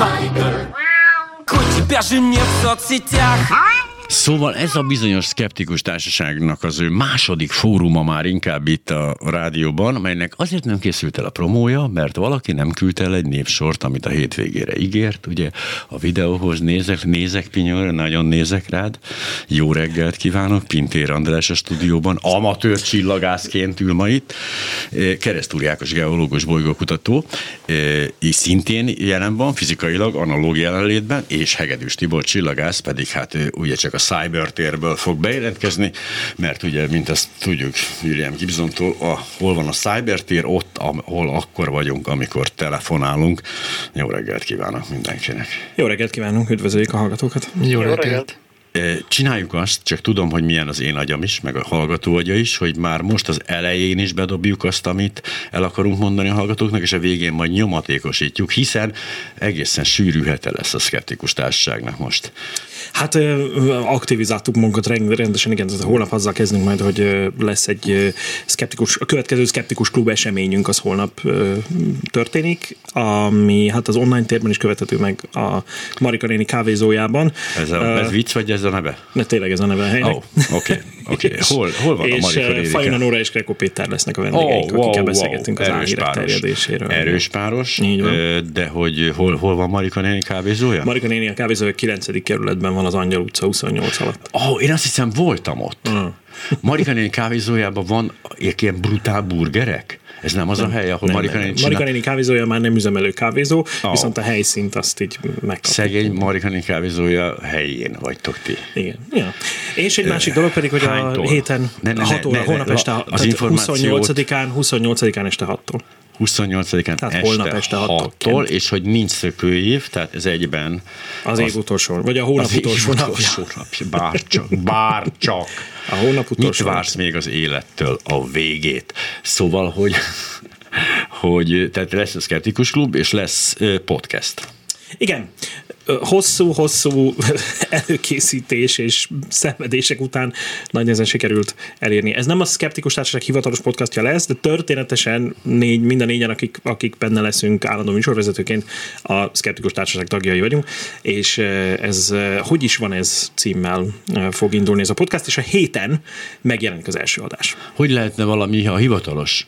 Tiger. Тебя же нет в соцсетях. Szóval ez a bizonyos szkeptikus társaságnak az ő második fóruma már inkább itt a rádióban, melynek azért nem készült el a promója, mert valaki nem küldte el egy népsort, amit a hétvégére ígért. Ugye a videóhoz nézek, nézek Pinyor, nagyon nézek rád. Jó reggelt kívánok, Pintér András a stúdióban, amatőr csillagászként ül ma itt. Keresztúri Ákos geológus bolygókutató, és szintén jelen van, fizikailag, analóg jelenlétben, és Hegedűs Tibor csillagász pedig hát ugye csak a cybertérből fog bejelentkezni, mert ugye, mint ezt tudjuk William Gibson-tól, a, hol van a cybertér, ott, ahol akkor vagyunk, amikor telefonálunk. Jó reggelt kívánok mindenkinek! Jó reggelt kívánunk, üdvözöljük a hallgatókat! Jó, Jó reggelt! reggelt. Csináljuk azt, csak tudom, hogy milyen az én agyam is, meg a hallgató agya is, hogy már most az elején is bedobjuk azt, amit el akarunk mondani a hallgatóknak, és a végén majd nyomatékosítjuk, hiszen egészen sűrű hete lesz a szkeptikus társaságnak most. Hát aktivizáltuk magunkat rendesen, igen, tehát holnap azzal kezdünk majd, hogy lesz egy szkeptikus, a következő szkeptikus klub eseményünk az holnap történik, ami hát az online térben is követhető meg a Marika néni kávézójában. Ez, a, ez vicc, vagy ez a neve? Ne, tényleg ez a neve a helynek. Oh, oké, oké. Okay. Hol, hol van és a Marika néni? Fajona Nóra és Kreko Péter lesznek a vendégeink, oh, wow, akikkel beszélgetünk wow. az áhírek terjedéséről. Erős páros, de hogy hol, hol van Marika néni kávézója? Marika néni a kávézója 9. kerületben van az Angyal utca 28 alatt. Ó, oh, én azt hiszem voltam ott. Uh. Marika néni kávézójában van ilyen brutál burgerek? Ez nem az nem, a hely, ahol Marika néni csinál... Marika néni kávézója már nem üzemelő kávézó, oh. viszont a helyszínt azt így megkapjuk. Szegény Marika néni kávézója helyén vagytok ti. Igen. Ja. És egy másik dolog pedig, hogy Hánytól? a héten ne, ne, 6 óra, ne, ne, holnap este, az 28-án, 28-án este 6-tól. 28-án tehát este, holnap este 6-tól, és hogy nincs szökőév, tehát ez egyben... Az, az év utolsó, vagy a hónap az utolsó, utolsó napja. Bárcsak, bárcsak. A hónap utolsó. Mit vársz még az élettől a végét? Szóval, hogy, hogy tehát lesz a Skeptikus Klub, és lesz podcast. Igen, hosszú-hosszú előkészítés és szenvedések után nagy nehezen sikerült elérni. Ez nem a Skeptikus Társaság hivatalos podcastja lesz, de történetesen négy, mind a négyen, akik, akik benne leszünk állandó műsorvezetőként, a Skeptikus Társaság tagjai vagyunk, és ez hogy is van ez címmel fog indulni ez a podcast, és a héten megjelenik az első adás. Hogy lehetne valami a hivatalos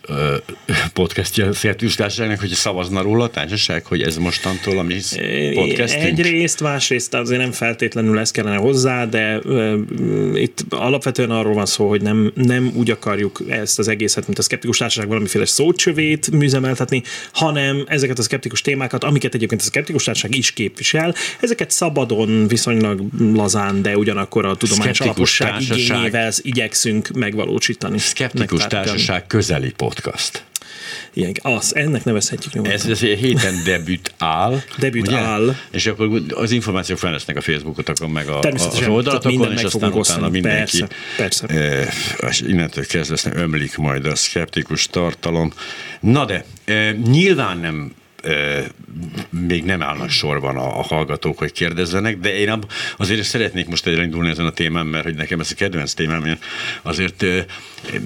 podcastja a Skeptikus Társaságnak, hogy szavazna róla a társaság, hogy ez mostantól a mi podcastünk? Egyrészt, másrészt azért nem feltétlenül ez kellene hozzá, de uh, itt alapvetően arról van szó, hogy nem, nem úgy akarjuk ezt az egészet, mint a szkeptikus társaság valamiféle szócsövét műzemeltetni, hanem ezeket a szkeptikus témákat, amiket egyébként a szkeptikus társaság is képvisel, ezeket szabadon, viszonylag lazán, de ugyanakkor a tudományos alaposság igényével igyekszünk megvalósítani. Szkeptikus társaság közeli podcast. Ilyen, az, ennek nevezhetjük nyugodtan. Ez, ez héten debüt áll. debüt ugye? áll. És akkor az információk fel lesznek a Facebookotokon, meg a, a oldalatokon, és aztán utána mindenki. Persze, persze. E, innentől kezdve ömlik majd a szkeptikus tartalom. Na de, e, nyilván nem még nem állnak sorban a, a hallgatók, hogy kérdezzenek, de én ab, azért szeretnék most egyre indulni ezen a témán, mert hogy nekem ez a kedvenc témám, én azért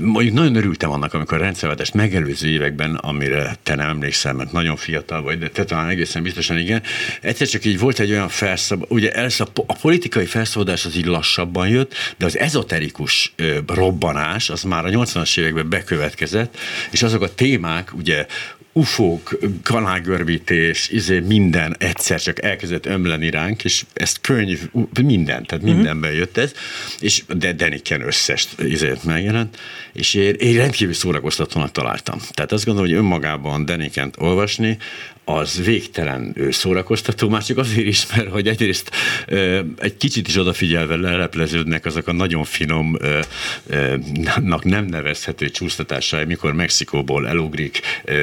mondjuk nagyon örültem annak, amikor a rendszerváltást megelőző években, amire te nem emlékszel, mert nagyon fiatal vagy, de te talán egészen biztosan igen, egyszer csak így volt egy olyan felszab, ugye először a, a politikai felszabadás az így lassabban jött, de az ezoterikus robbanás az már a 80-as években bekövetkezett, és azok a témák, ugye ufók, kalágörbítés, izé minden egyszer csak elkezdett ömleni ránk, és ezt könyv, minden, tehát mhm. mindenben jött ez, és de Deniken összes izé megjelent, és én, én rendkívül szórakoztatónak találtam. Tehát azt gondolom, hogy önmagában Denikent olvasni, az végtelen szórakoztató, már csak azért is, mert hogy egyrészt egy kicsit is odafigyelve lelepleződnek azok a nagyon finom, nem nevezhető csúsztatásai, mikor Mexikóból elugrik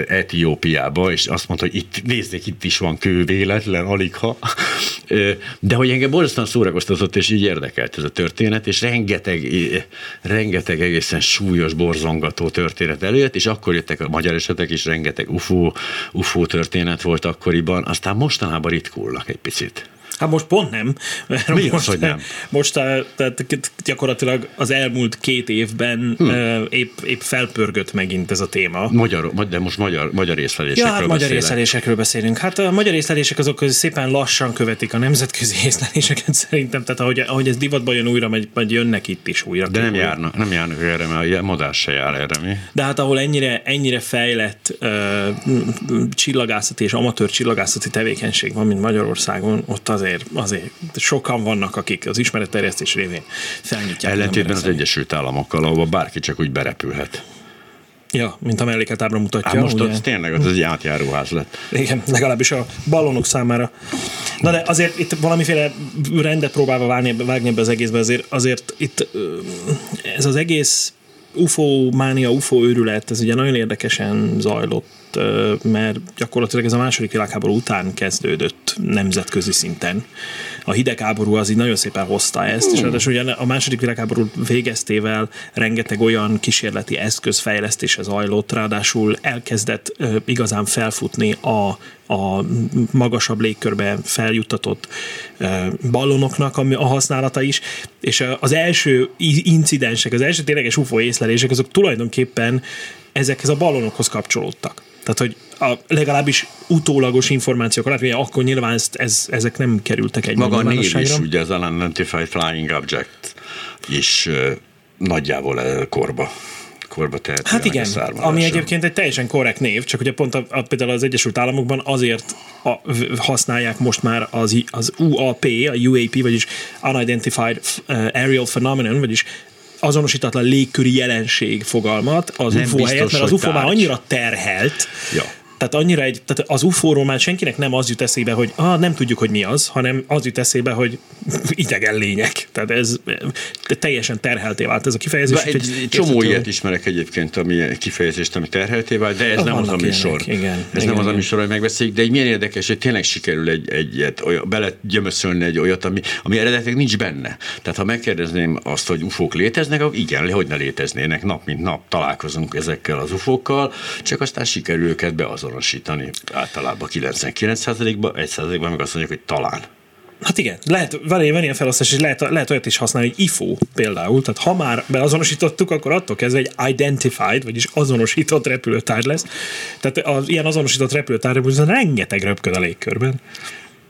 Etiópiába, és azt mondta, hogy itt nézzék, itt is van kő véletlen, alig ha. De hogy engem borzasztóan szórakoztatott, és így érdekelt ez a történet, és rengeteg, rengeteg egészen súlyos, borzongató történet előjött, és akkor jöttek a magyar esetek is, rengeteg UFO, UFO történet történet volt akkoriban, aztán mostanában ritkulnak egy picit. Hát most pont nem. Mert Mi az, most, hogy nem? Most eh, tehát gyakorlatilag az elmúlt két évben Hm. hmm. épp, épp felpörgött megint ez a téma. Magyar, de most magyar, magyar észlelésekről Ja, hát magyar beszélek. észlelésekről beszélünk. Hát a magyar észlelések azok szépen lassan követik a nemzetközi észleléseket szerintem, tehát ahogy, ahogy ez divatba jön újra, majd, majd jönnek itt is újra. De nem járnak, nem járnak erre, mert a madás se jár erre, mi? De hát ahol ennyire, ennyire fejlett uh, csillagászati és amatőr csillagászati tevékenység van, mint Magyarországon, ott azért, azért sokan vannak, akik az ismeretterjesztés révén felnyitják. Ellentétben az emberek Egyesült Államokkal, ahol bárki csak úgy berepülhet. Ja, mint a melléketábra mutatja. Hát most ugye? ott tényleg az egy átjáróház lett. Igen, legalábbis a ballonok számára. Na de azért itt valamiféle rendet próbálva vágni, vágni ebbe az egészbe, azért, azért itt ez az egész UFO mánia, UFO őrület, ez ugye nagyon érdekesen zajlott, mert gyakorlatilag ez a második világháború után kezdődött nemzetközi szinten. A hidegháború az így nagyon szépen hozta ezt, és ráadásul ugye a második világháború végeztével rengeteg olyan kísérleti eszköz fejlesztése zajlott, ráadásul elkezdett igazán felfutni a, a magasabb légkörbe feljuttatott ballonoknak a, használata is, és az első incidensek, az első tényleges UFO észlelések, azok tulajdonképpen ezekhez a ballonokhoz kapcsolódtak. Tehát, hogy a legalábbis utólagos információk alapján, akkor nyilván ezt, ez, ezek nem kerültek egy Maga a név is, ugye az Unidentified Flying Object is ö, nagyjából korba korba tehető. Hát igen, ami egyébként egy teljesen korrekt név, csak ugye pont a, a, például az Egyesült Államokban azért a, v- használják most már az, az UAP, a UAP, vagyis Unidentified uh, Aerial Phenomenon, vagyis azonosítatlan légköri jelenség fogalmat az Nem UFO biztos, helyett, mert az UFO már tárgy. annyira terhelt, Ja. Tehát annyira egy, tehát az UFO-ról már senkinek nem az jut eszébe, hogy ah, nem tudjuk, hogy mi az, hanem az jut eszébe, hogy idegen lények. Tehát ez teljesen terhelté vált ez a kifejezés. De egy, egy csomó érthető, ilyet ismerek egyébként, ami kifejezést, ami terhelté vált, de ez Ah, nem az a műsor. ilyenek, igen, ez igen, nem az a műsor, hogy megbeszéljük, de egy milyen érdekes, hogy tényleg sikerül egy, egyet, olyan, bele gyömöszölni egy olyat, ami, ami eredetileg nincs benne. Tehát ha megkérdezném azt, hogy ufók léteznek, akkor igen, hogy ne léteznének, nap mint nap találkozunk ezekkel az ufókkal, csak aztán sikerül őket beazonosítani. Általában 99%-ban, 1%-ban meg azt mondjuk, hogy talán. Hát igen, lehet, van ilyen felosztás, és lehet, lehet olyat is használni, hogy IFO például, tehát ha már beazonosítottuk, akkor attól kezdve egy identified, vagyis azonosított repülőtár lesz. Tehát az ilyen azonosított repülőtár rengeteg röpköd a légkörben.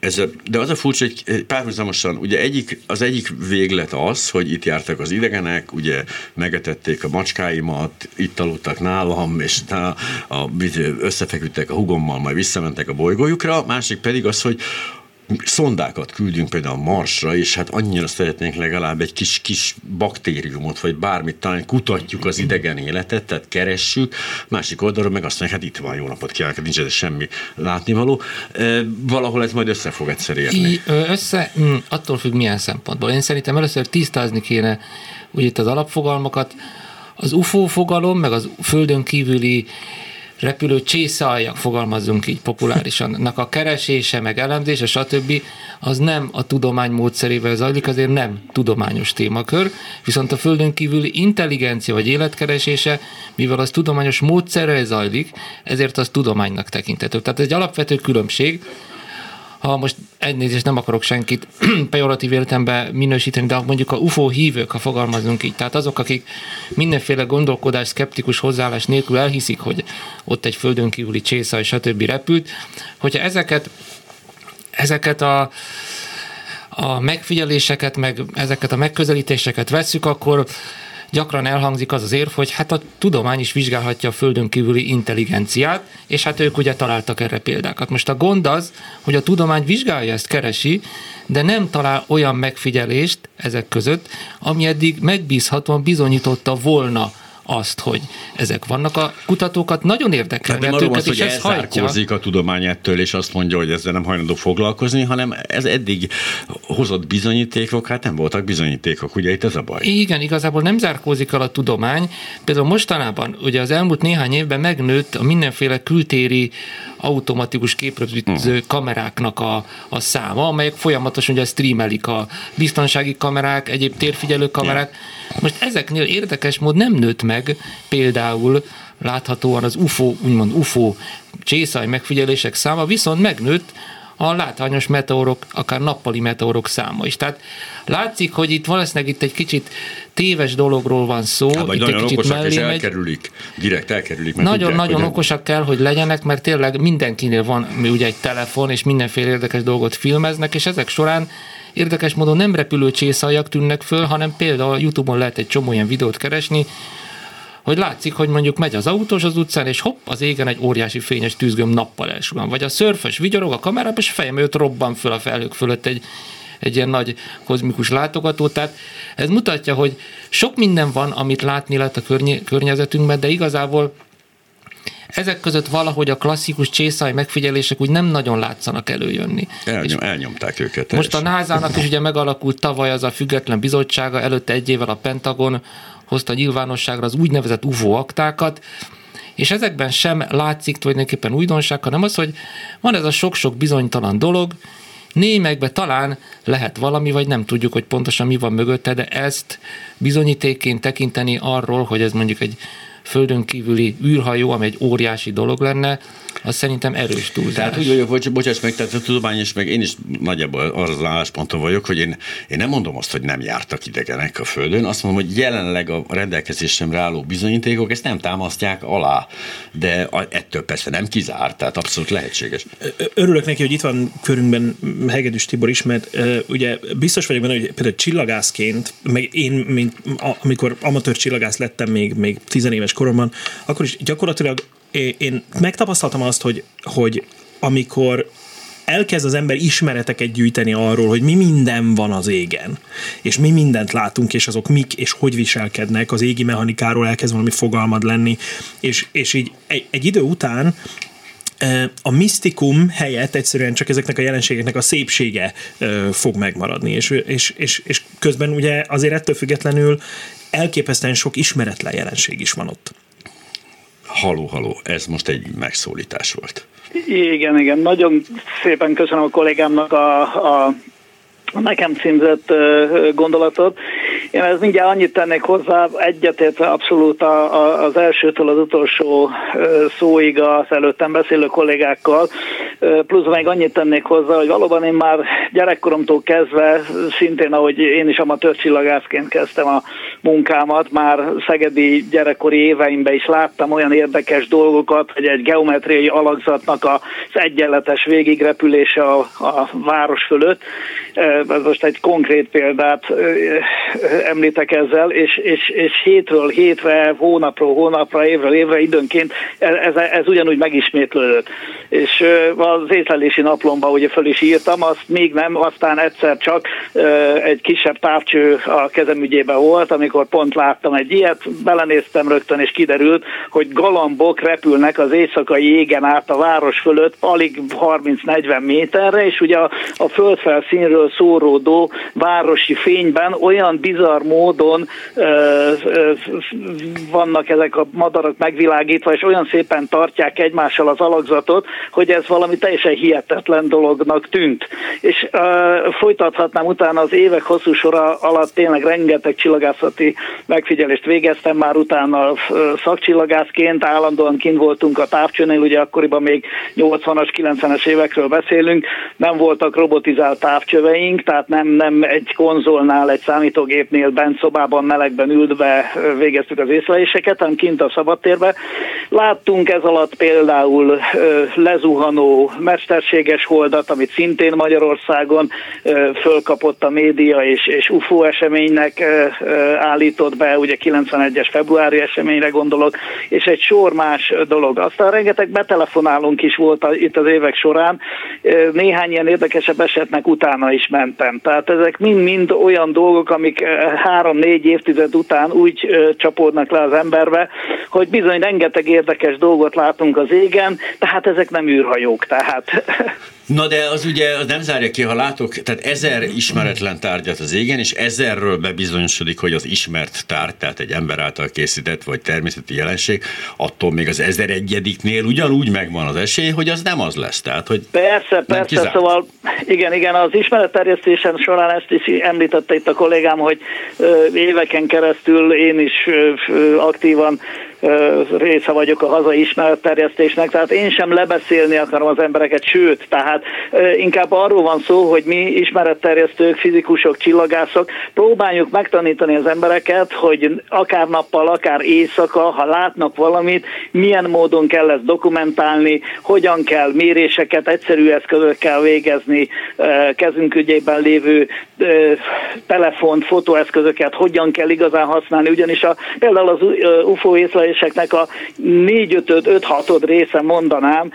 Ez a, de az a furcsa, hogy párhuzamosan, ugye egyik, az egyik véglet az, hogy itt jártak az idegenek, ugye megetették a macskáimat, itt aludtak nálam, és utána a, összefeküdtek a hugommal, majd visszamentek a bolygójukra, a másik pedig az, hogy szondákat küldünk például Marsra, és hát annyira szeretnénk legalább egy kis, kis baktériumot, vagy bármit, talán kutatjuk az idegen életet, tehát keressük, másik oldalról meg azt mondják, hát itt van, jó napot kívánok, hát nincs ez semmi látnivaló. E, valahol ez majd össze fog egyszer érni. Össze, mm, attól függ milyen szempontból. Én szerintem először tisztázni kéne úgy itt az alapfogalmakat. Az UFO fogalom, meg az földön kívüli repülő csészaljak, fogalmazzunk így populárisan, a keresése, meg elemzése, stb. az nem a tudomány módszerével zajlik, azért nem tudományos témakör, viszont a földön kívüli intelligencia vagy életkeresése, mivel az tudományos módszerrel zajlik, ezért az tudománynak tekintető. Tehát ez egy alapvető különbség, ha most elnézést nem akarok senkit pejoratív értelemben minősíteni, de mondjuk a UFO hívők, ha fogalmazunk így, tehát azok, akik mindenféle gondolkodás, szkeptikus hozzáállás nélkül elhiszik, hogy ott egy földön kívüli csészaj, stb. repült, hogyha ezeket, ezeket a a megfigyeléseket, meg ezeket a megközelítéseket vesszük, akkor gyakran elhangzik az az érv, hogy hát a tudomány is vizsgálhatja a földön kívüli intelligenciát, és hát ők ugye találtak erre példákat. Most a gond az, hogy a tudomány vizsgálja ezt, keresi, de nem talál olyan megfigyelést ezek között, ami eddig megbízhatóan bizonyította volna azt, hogy ezek vannak. A kutatókat nagyon érdekel, Tehát nem mert őket is hogy ez hajtja. a tudomány ettől, és azt mondja, hogy ezzel nem hajlandó foglalkozni, hanem ez eddig hozott bizonyítékok, hát nem voltak bizonyítékok, ugye itt ez a baj. Igen, igazából nem zárkózik el a tudomány. Például mostanában, ugye az elmúlt néhány évben megnőtt a mindenféle kültéri automatikus képrögzítő Mhm. kameráknak a, a száma, amelyek folyamatosan ugye streamelik a biztonsági kamerák, egyéb térfigyelő kamerák. Most ezeknél érdekes mód nem nőtt meg például láthatóan az UFO, úgymond UFO csészaj megfigyelések száma, viszont megnőtt a látványos meteorok, akár nappali meteorok száma is. Tehát látszik, hogy itt valószínűleg itt egy kicsit téves dologról van szó. Hát, vagy itt nagyon egy kicsit okosak, és elkerülik, direkt elkerülik. Nagyon-nagyon hogy- okosak kell, hogy legyenek, mert tényleg mindenkinél van ugye egy telefon, és mindenféle érdekes dolgot filmeznek, és ezek során érdekes módon nem repülő csészajak tűnnek föl, hanem például Youtube-on lehet egy csomó ilyen videót keresni, hogy látszik, hogy mondjuk megy az autós az utcán, és hopp, az égen egy óriási fényes tűzgöm nappal elsugan. Vagy a szörfös vigyorog a kamerába, és fejem őt robban föl a felhők fölött egy, egy ilyen nagy kozmikus látogató. Tehát ez mutatja, hogy sok minden van, amit látni lehet a környe- környezetünkben, de igazából ezek között valahogy a klasszikus csészáj megfigyelések úgy nem nagyon látszanak előjönni. Elnyom, elnyomták őket. Most a teljesen. NASA-nak is ugye megalakult tavaly az a független bizottsága, előtte egy évvel a Pentagon hozta nyilvánosságra az úgynevezett UFO aktákat, és ezekben sem látszik tulajdonképpen újdonság, hanem az, hogy van ez a sok-sok bizonytalan dolog, némekben talán lehet valami, vagy nem tudjuk, hogy pontosan mi van mögötte, de ezt bizonyítékként tekinteni arról, hogy ez mondjuk egy földön kívüli űrhajó, ami egy óriási dolog lenne, az szerintem erős túlzás. Tehát úgy vagyok, bocs, bocsáss meg, tehát a tudomány is, meg én is nagyjából arra az állásponton vagyok, hogy én, én nem mondom azt, hogy nem jártak idegenek a Földön, azt mondom, hogy jelenleg a rendelkezésemre álló bizonyítékok ezt nem támasztják alá, de ettől persze nem kizárt, tehát abszolút lehetséges. Örülök neki, hogy itt van körünkben Hegedűs Tibor is, mert uh, ugye biztos vagyok benne, hogy például csillagászként, meg én, mint, a, amikor amatőr csillagász lettem még, még tizenéves koromban, akkor is gyakorlatilag én, megtapasztaltam azt, hogy, hogy amikor elkezd az ember ismereteket gyűjteni arról, hogy mi minden van az égen, és mi mindent látunk, és azok mik, és hogy viselkednek, az égi mechanikáról elkezd valami fogalmad lenni, és, és így egy, egy idő után a misztikum helyett egyszerűen csak ezeknek a jelenségeknek a szépsége fog megmaradni, és, és, és, és közben ugye azért ettől függetlenül elképesztően sok ismeretlen jelenség is van ott. Haló, haló, ez most egy megszólítás volt. Igen, igen. Nagyon szépen köszönöm a kollégámnak a, a a nekem címzett gondolatot. Én ez mindjárt annyit tennék hozzá, egyetértve abszolút a, a, az elsőtől az utolsó szóig az előttem beszélő kollégákkal, plusz még annyit tennék hozzá, hogy valóban én már gyerekkoromtól kezdve, szintén ahogy én is amatőr csillagászként kezdtem a munkámat, már szegedi gyerekkori éveimben is láttam olyan érdekes dolgokat, hogy egy geometriai alakzatnak az egyenletes végigrepülése a, a város fölött, ez most egy konkrét példát említek ezzel, és, és, és hétről hétre, hónapról hónapra, évről évre időnként ez, ez ugyanúgy megismétlődött. És az észlelési naplomba ugye föl is írtam, azt még nem, aztán egyszer csak egy kisebb távcső a kezem ügyében volt, amikor pont láttam egy ilyet, belenéztem rögtön, és kiderült, hogy galambok repülnek az éjszakai égen át a város fölött alig 30-40 méterre, és ugye a, a földfelszínről szóródó városi fényben olyan bizarr módon vannak ezek a madarak megvilágítva, és olyan szépen tartják egymással az alakzatot, hogy ez valami teljesen hihetetlen dolognak tűnt. És ö, folytathatnám utána az évek hosszú sora alatt tényleg rengeteg csillagászati megfigyelést végeztem, már utána szakcsillagászként állandóan kint voltunk a távcsőnél, ugye akkoriban még 80-as, 90-es évekről beszélünk, nem voltak robotizált távcsöveink, tehát nem, nem egy konzolnál, egy számítógépnél bent szobában melegben ülve ö, végeztük az észleléseket, hanem kint a szabadtérbe. Láttunk ez alatt például lezuhanó mesterséges holdat, amit szintén Magyarországon fölkapott a média és, és UFO eseménynek állított be, ugye 91-es februári eseményre gondolok, és egy sor más dolog. Aztán rengeteg betelefonálunk is volt itt az évek során, néhány ilyen érdekesebb esetnek utána is mentem. Tehát ezek mind-mind olyan dolgok, amik ö, három-négy évtized után úgy ö, csapódnak le az emberbe, hogy bizony rengeteg érdekes dolgot látunk az égen, tehát ezek nem űrhajók, tehát Na de az ugye az nem zárja ki, ha látok, tehát ezer ismeretlen tárgyat az égen, és ezerről bebizonyosodik, hogy az ismert tárgy, tehát egy ember által készített vagy természeti jelenség, attól még az ezer egyediknél ugyanúgy megvan az esély, hogy az nem az lesz. Tehát, hogy Persze, persze, kizárt. szóval igen, igen, az ismeretterjesztésen során ezt is említette itt a kollégám, hogy éveken keresztül én is aktívan része vagyok a hazai ismeretterjesztésnek, tehát én sem lebeszélni akarom az embereket, sőt, tehát inkább arról van szó, hogy mi ismeretterjesztők, fizikusok, csillagászok próbáljuk megtanítani az embereket, hogy akár nappal, akár éjszaka, ha látnak valamit, milyen módon kell ezt dokumentálni, hogyan kell méréseket egyszerű eszközökkel végezni, kezünk ügyében lévő telefont, fotóeszközöket hogyan kell igazán használni, ugyanis a, például az UFO észleléseknek a 4-5-6 része mondanám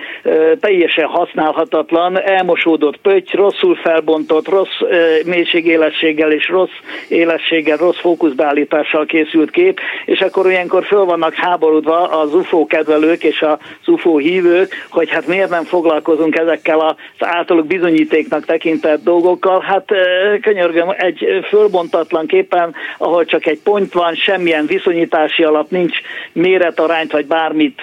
teljesen használhatatlan, elmosódott pötty, rosszul felbontott, rossz mélységélességgel és rossz élességgel, rossz fókuszbeállítással készült kép, és akkor olyankor föl vannak háborodva az UFO kedvelők és az UFO hívők, hogy hát miért nem foglalkozunk ezekkel az általuk bizonyítéknak tekintett dolgokkal. Hát könyörgöm, egy fölbontatlan képen, ahol csak egy pont van, semmilyen viszonyítási alap nincs, méretarányt vagy bármit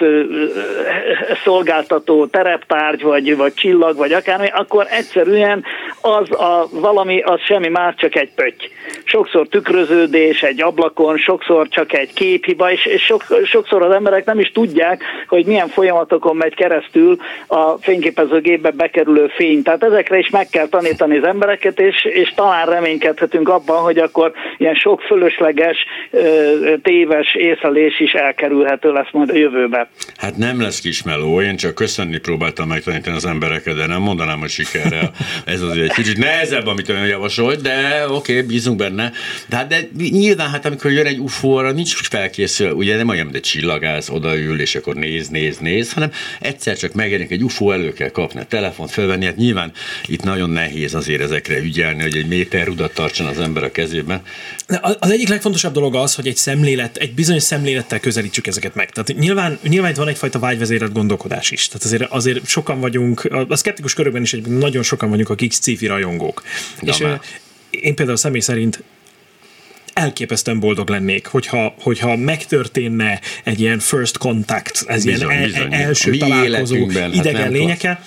szolgáltató tereptárgy, vagy, vagy csillag, vagy akármi, akkor egyszerűen az a valami, az semmi más, csak egy pötty. Sokszor tükröződés egy ablakon, sokszor csak egy képhiba, és, és sok, sokszor az emberek nem is tudják, hogy milyen folyamatokon megy keresztül a fényképezőgépbe bekerülő fény. Tehát ezekre is meg kell tanítani az embereket, és, és talán reménykedhetünk abban, hogy akkor ilyen sok fölösleges, téves észlelés is elkerülhető lesz majd a jövőbe. Hát nem lesz kismeló, én csak köszönni próbáltam megtanítani az embereket, de nem mondanám, hogy sikerrel. Ez azért egy kicsit nehezebb, amit ön javasolt, de oké, okay, bízunk benne. De, hát, de nyilván, hát amikor jön egy UFO, arra nincs felkészül, ugye nem olyan, mint egy csillagász odaül, és akkor néz, néz, néz, hanem egyszer csak megjelenik egy UFO, elő kell kapni a telefont, fölvenni. Hát nyilván itt nagyon nehéz azért ezekre ügyelni, hogy egy méter rudat tartson az ember a kezében. Az egyik legfontosabb dolog az, hogy egy szemlélet, egy bizonyos szemlélettel közelítsük ezeket meg. Tehát nyilván, nyilván itt van egyfajta vágyvezérelt gondolkodás is. Tehát azért, azért sokan vagyunk, a szkeptikus körökben is egy, nagyon sokan vagyunk, akik sci rajongók. Ja, és már. én például személy szerint elképesztően boldog lennék, hogyha, hogyha megtörténne egy ilyen first contact, ez bizony, ilyen bizony. El, első Mi találkozó hát idegen hát lényeke,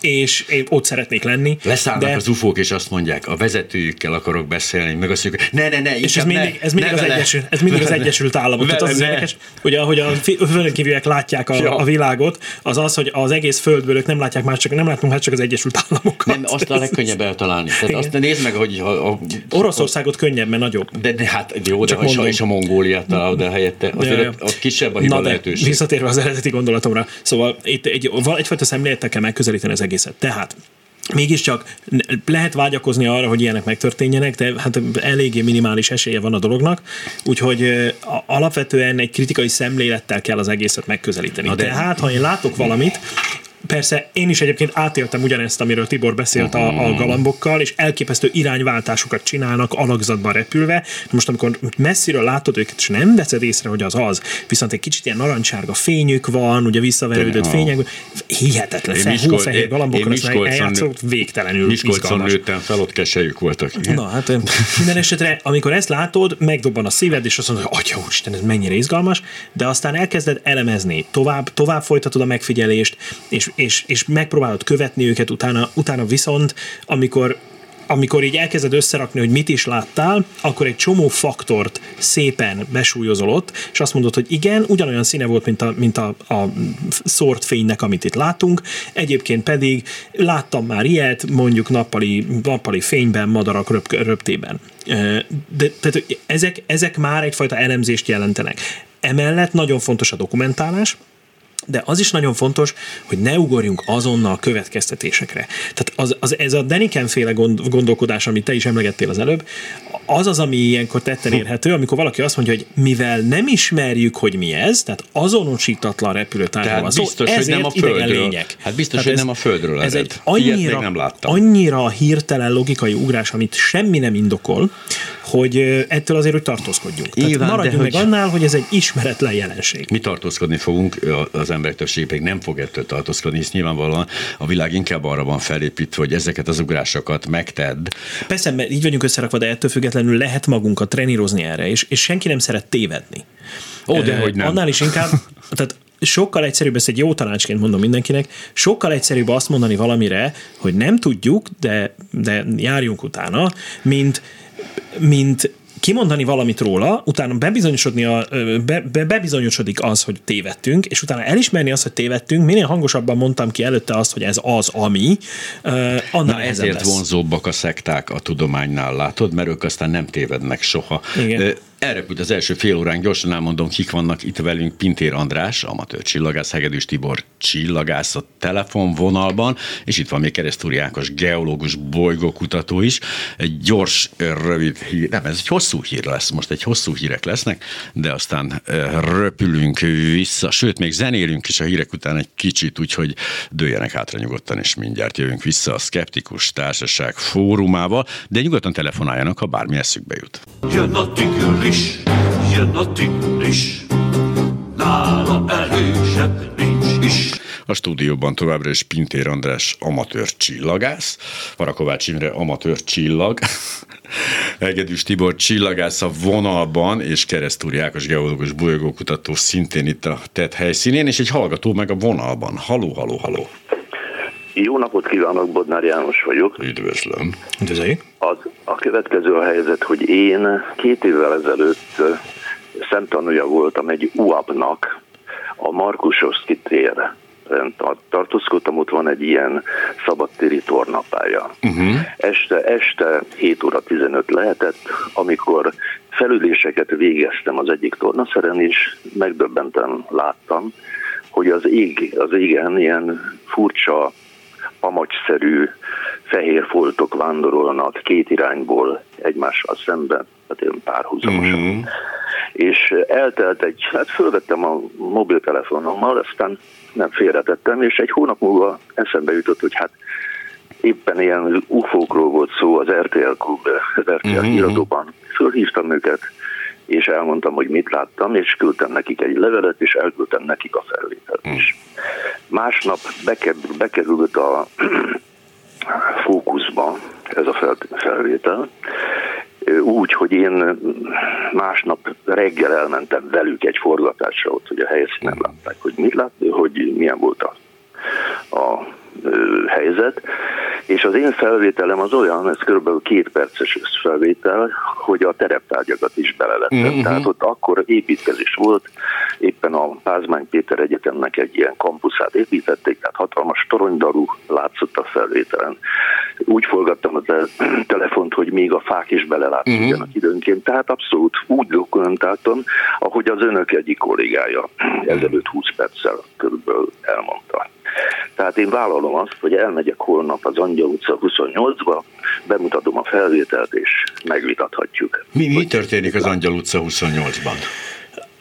és én ott szeretnék lenni. Leszállnak de... az ufók, és azt mondják, a vezetőjükkel akarok beszélni, meg azt mondjuk, ne, ne, ne, és ez mindig, ez mindig, az, egyesül, ez mindig az Egyesült Államok. Tehát az, az érdekes, hogy ahogy a földönkívüliek látják a, ja. a, világot, az az, hogy az egész földből ők nem látják más, csak nem látunk hát csak az Egyesült Államokat. Nem, azt a legkönnyebb eltalálni. Tehát azt nézd meg, hogy a, a, Oroszországot könnyebb, mert nagyobb nagyobb. De, de hát jó, de és a, és a Mongóliát talál, de helyette azért ott kisebb a hiba Na lehetőség. Visszatérve az eredeti gondolatomra, szóval itt egy, egyfajta szemlélettel kell megközelíteni az egészet. Tehát mégiscsak lehet vágyakozni arra, hogy ilyenek megtörténjenek, de hát eléggé minimális esélye van a dolognak, úgyhogy alapvetően egy kritikai szemlélettel kell az egészet megközelíteni. Na de... Tehát, ha én látok valamit, Persze én is egyébként átéltem ugyanezt, amiről Tibor beszélt a, a mhm. galambokkal, és elképesztő irányváltásokat csinálnak alakzatban repülve. Most amikor messziről látod őket, és nem veszed észre, hogy az az, viszont egy kicsit ilyen narancsárga fényük van, ugye visszaverődött fények, hihetetlen fel, hófehér galambokkal, ezt eljátszott, végtelenül Miskolcon nőttem fel, ott keselyük voltak. Igen. Na hát minden esetre, amikor ezt látod, megdobban a szíved, és azt mondod, hogy atya úristen, ez mennyire izgalmas, de aztán elkezded elemezni, tovább, tovább folytatod a megfigyelést, és és, és megpróbálod követni őket, utána, utána viszont, amikor amikor így elkezded összerakni, hogy mit is láttál, akkor egy csomó faktort szépen besúlyozol ott, és azt mondod, hogy igen, ugyanolyan színe volt, mint a, mint a, a szórt fénynek, amit itt látunk, egyébként pedig láttam már ilyet, mondjuk nappali, nappali fényben, madarak röp, röptében. De, tehát ezek, ezek már egyfajta elemzést jelentenek. Emellett nagyon fontos a dokumentálás, de az is nagyon fontos, hogy ne ugorjunk azonnal következtetésekre. Tehát az, az, ez a Deniken féle gond, gondolkodás, amit te is emlegettél az előbb, az az, ami ilyenkor tetten érhető, amikor valaki azt mondja, hogy mivel nem ismerjük, hogy mi ez, tehát azonosítatlan repülőtárgyal van szó, biztos, hogy nem a földről. Lények. Hát biztos, tehát hogy ez, nem a földről Ez egy annyira, nem láttam. annyira hirtelen logikai ugrás, amit semmi nem indokol, hogy ettől azért, hogy tartózkodjunk. Nyilván, tehát maradjunk meg hogy... annál, hogy ez egy ismeretlen jelenség. Mi tartózkodni fogunk, az emberek többség pedig nem fog ettől tartózkodni, hisz nyilvánvalóan a világ inkább arra van felépítve, hogy ezeket az ugrásokat megtedd. Persze, mert így vagyunk összerakva, de ettől függetlenül lehet magunkat trenírozni erre, és, és senki nem szeret tévedni. Ó, de hogy nem. Annál is inkább, tehát sokkal egyszerűbb, ezt egy jó tanácsként mondom mindenkinek, sokkal egyszerűbb azt mondani valamire, hogy nem tudjuk, de, de járjunk utána, mint, mint kimondani valamit róla, utána bebizonyosodni a, be, be, bebizonyosodik az, hogy tévedtünk, és utána elismerni azt, hogy tévedtünk, minél hangosabban mondtam ki előtte azt, hogy ez az, ami, annál Na ezért lesz. vonzóbbak a szekták a tudománynál, látod, mert ők aztán nem tévednek soha. Igen. Elrepült az első fél órán, gyorsan elmondom, kik vannak itt velünk. Pintér András, amatőr csillagász, Hegedűs Tibor csillagász a telefonvonalban, és itt van még Keresztúri Ákos, geológus, bolygókutató is. Egy gyors, rövid hír, nem, ez egy hosszú hír lesz, most egy hosszú hírek lesznek, de aztán röpülünk vissza, sőt, még zenélünk is a hírek után egy kicsit, úgyhogy dőjenek hátra nyugodtan, és mindjárt jövünk vissza a Skeptikus Társaság fórumával, de nyugodtan telefonáljanak, ha bármi eszükbe jut. Jön a tigris, jön a tigris, nála erősebb nincs is. A stúdióban továbbra is Pintér András amatőr csillagász, Parakovács Imre amatőr csillag, Egedűs Tibor csillagász a vonalban, és Keresztúri Ákos geológus bolygókutató szintén itt a TED helyszínén, és egy hallgató meg a vonalban. Haló, haló, haló. Jó napot kívánok, Bodnár János vagyok. Üdvözlöm. Üdvözlőjük. Az, a következő a helyzet, hogy én két évvel ezelőtt szemtanúja voltam egy UAP-nak a Markusoszki tér tartózkodtam, ott van egy ilyen szabadtéri tornapálya. Uh-huh. Este, este 7 óra 15 lehetett, amikor felüléseket végeztem az egyik tornaszeren, és megdöbbenten láttam, hogy az ég, az égen ilyen furcsa, amacsszerű fehér foltok vándorolnak két irányból egymással szemben, tehát ilyen párhuzamosan. Uh-huh. És eltelt egy, hát fölvettem a mobiltelefonommal, aztán nem félretettem, és egy hónap múlva eszembe jutott, hogy hát éppen ilyen ufókról volt szó az RTL klub, az RTL uh-huh. irodóban. Fölhívtam őket, és elmondtam, hogy mit láttam, és küldtem nekik egy levelet, és elküldtem nekik a felvételt is. Másnap bekerült, a fókuszba ez a felvétel, úgy, hogy én másnap reggel elmentem velük egy forgatásra ott, hogy a helyszínen látták, hogy mit látni, hogy milyen volt a, a helyzet, és az én felvételem az olyan, ez kb. két perces felvétel, hogy a tereptárgyakat is belelettem. Mm-hmm. Tehát ott akkor építkezés volt, éppen a Pázmány Péter Egyetemnek egy ilyen kampuszát építették, tehát hatalmas toronydarú látszott a felvételen. Úgy forgattam a telefont, hogy még a fák is belelátszódjanak mm-hmm. időnként, tehát abszolút úgy dokumentáltam, ahogy az önök egyik kollégája ezelőtt 20 perccel körülbelül elmondta. Tehát én vállalom azt, hogy elmegyek holnap az Angyal utca 28-ba, bemutatom a felvételt, és megvitathatjuk. Mi, mi történik az Angyal utca 28-ban?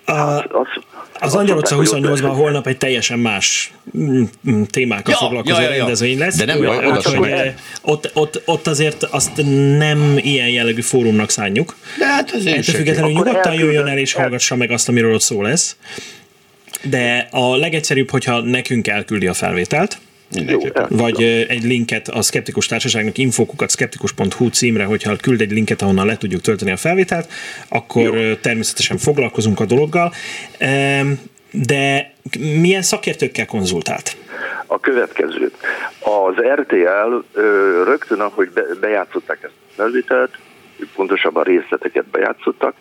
A, hát, az, az Angyal utca 28-ban holnap egy teljesen más mm, mm, témákkal ja, foglalkozó ja, ja, ja. rendezvény lesz. De nem oda hát, hogy ott, ott, ott azért azt nem ilyen jellegű fórumnak szánjuk. De hát azért Ettől függetlenül nyugodtan jöjjön el és hallgassa meg azt, amiről ott szó lesz de a legegyszerűbb, hogyha nekünk elküldi a felvételt, vagy egy linket a Skeptikus Társaságnak infokukat skeptikus.hu címre, hogyha küld egy linket, ahonnan le tudjuk tölteni a felvételt, akkor Jó. természetesen foglalkozunk a dologgal. De milyen szakértőkkel konzultált? A következőt. Az RTL rögtön, ahogy bejátszották ezt a felvételt, pontosabban részleteket bejátszottak,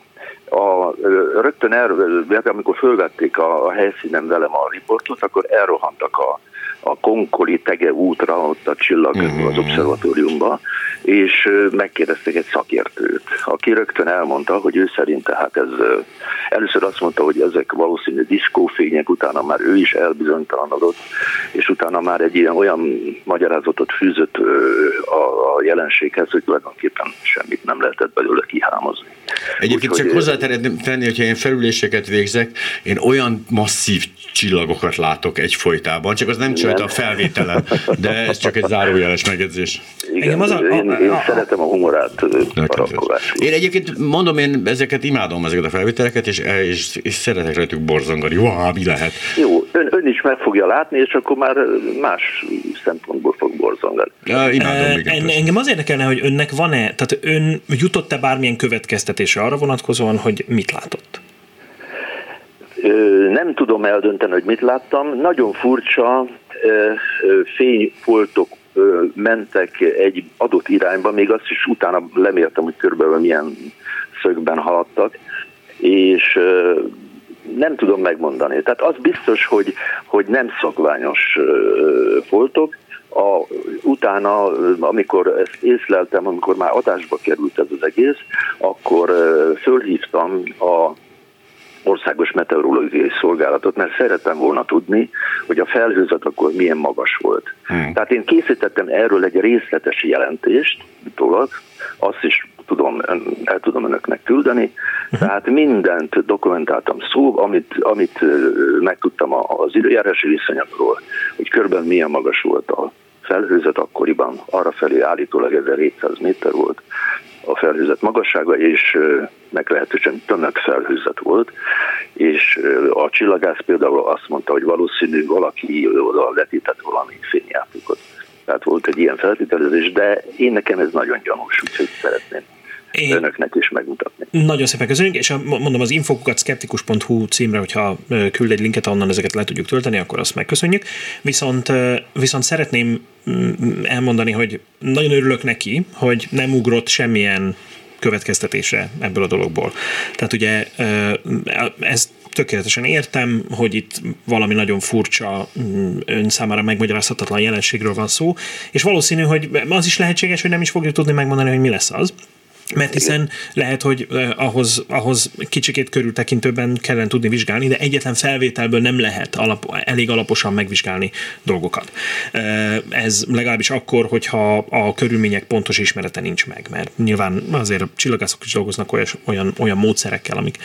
a, rögtön erről, amikor fölvették a, a helyszínen velem a riportot, akkor elrohantak a, a Konkoli Tege útra, ott a csillag uh-huh. az obszervatóriumba, és megkérdezték egy szakértőt, aki rögtön elmondta, hogy ő szerint tehát ez, először azt mondta, hogy ezek valószínű diszkófények, utána már ő is elbizonytalanodott, és utána már egy ilyen olyan magyarázatot fűzött a, a jelenséghez, hogy tulajdonképpen semmit nem lehetett belőle kihámozni. Egyébként Úgy, csak hozzá tenni, hogyha én felüléseket végzek, én olyan masszív csillagokat látok egyfolytában, csak az nem csölt a felvételen, de ez csak egy zárójeles megjegyzés. Igen, az a, a, én, én a, szeretem a humorát Én egyébként mondom, én ezeket imádom, ezeket a felvételeket, és, és, és szeretek rajtuk borzongani. Wow, mi lehet? Jó, ön, ön is meg fogja látni, és akkor már más szempontból fog borzongani. Ja, imádom, e, engem az érdekelne, hogy önnek van-e, tehát ön jutott-e bármilyen következtetése arra vonatkozóan, hogy mit látott? Nem tudom eldönteni, hogy mit láttam. Nagyon furcsa fényfoltok mentek egy adott irányba, még azt is utána lemértem, hogy körülbelül milyen szögben haladtak, és nem tudom megmondani. Tehát az biztos, hogy, hogy nem szokványos foltok, a, utána, amikor ezt észleltem, amikor már adásba került ez az egész, akkor fölhívtam a országos meteorológiai szolgálatot, mert szerettem volna tudni, hogy a felhőzet akkor milyen magas volt. Hmm. Tehát én készítettem erről egy részletes jelentést, utólag, azt is tudom, el tudom önöknek küldeni, uh-huh. tehát mindent dokumentáltam szó, amit, amit megtudtam az időjárási viszonyokról, hogy körben milyen magas volt a felhőzet akkoriban, arra felé állítólag 1700 méter volt a felhőzet magassága, és meglehetősen tömeg felhőzet volt, és a csillagász például azt mondta, hogy valószínű valaki oda letített valami fényjátékot. Tehát volt egy ilyen feltételezés, de én nekem ez nagyon gyanús, úgyhogy szeretném én önöknek is megmutatni. Nagyon szépen köszönjük, és mondom az infokukat skeptikus.hu címre, hogyha küld egy linket, onnan ezeket le tudjuk tölteni, akkor azt megköszönjük. Viszont, viszont szeretném mm, elmondani, hogy nagyon örülök neki, hogy nem ugrott semmilyen következtetésre ebből a dologból. Tehát ugye ez tökéletesen értem, hogy itt valami nagyon furcsa, mm, ön számára megmagyarázhatatlan jelenségről van szó, és valószínű, hogy az is lehetséges, hogy nem is fogjuk tudni megmondani, hogy mi lesz az. Mert hiszen lehet, hogy ahhoz, ahhoz kicsikét körültekintőben kellene tudni vizsgálni, de egyetlen felvételből nem lehet alap, elég alaposan megvizsgálni dolgokat. Ez legalábbis akkor, hogyha a körülmények pontos ismerete nincs meg, mert nyilván azért a csillagászok is dolgoznak olyan, olyan, olyan módszerekkel, amik,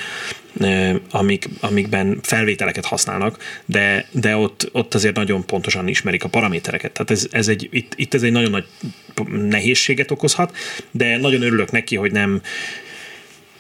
amik, amikben felvételeket használnak, de, de ott, ott azért nagyon pontosan ismerik a paramétereket. Tehát ez, ez egy, itt, itt ez egy nagyon nagy nehézséget okozhat, de nagyon örülök neki, hogy nem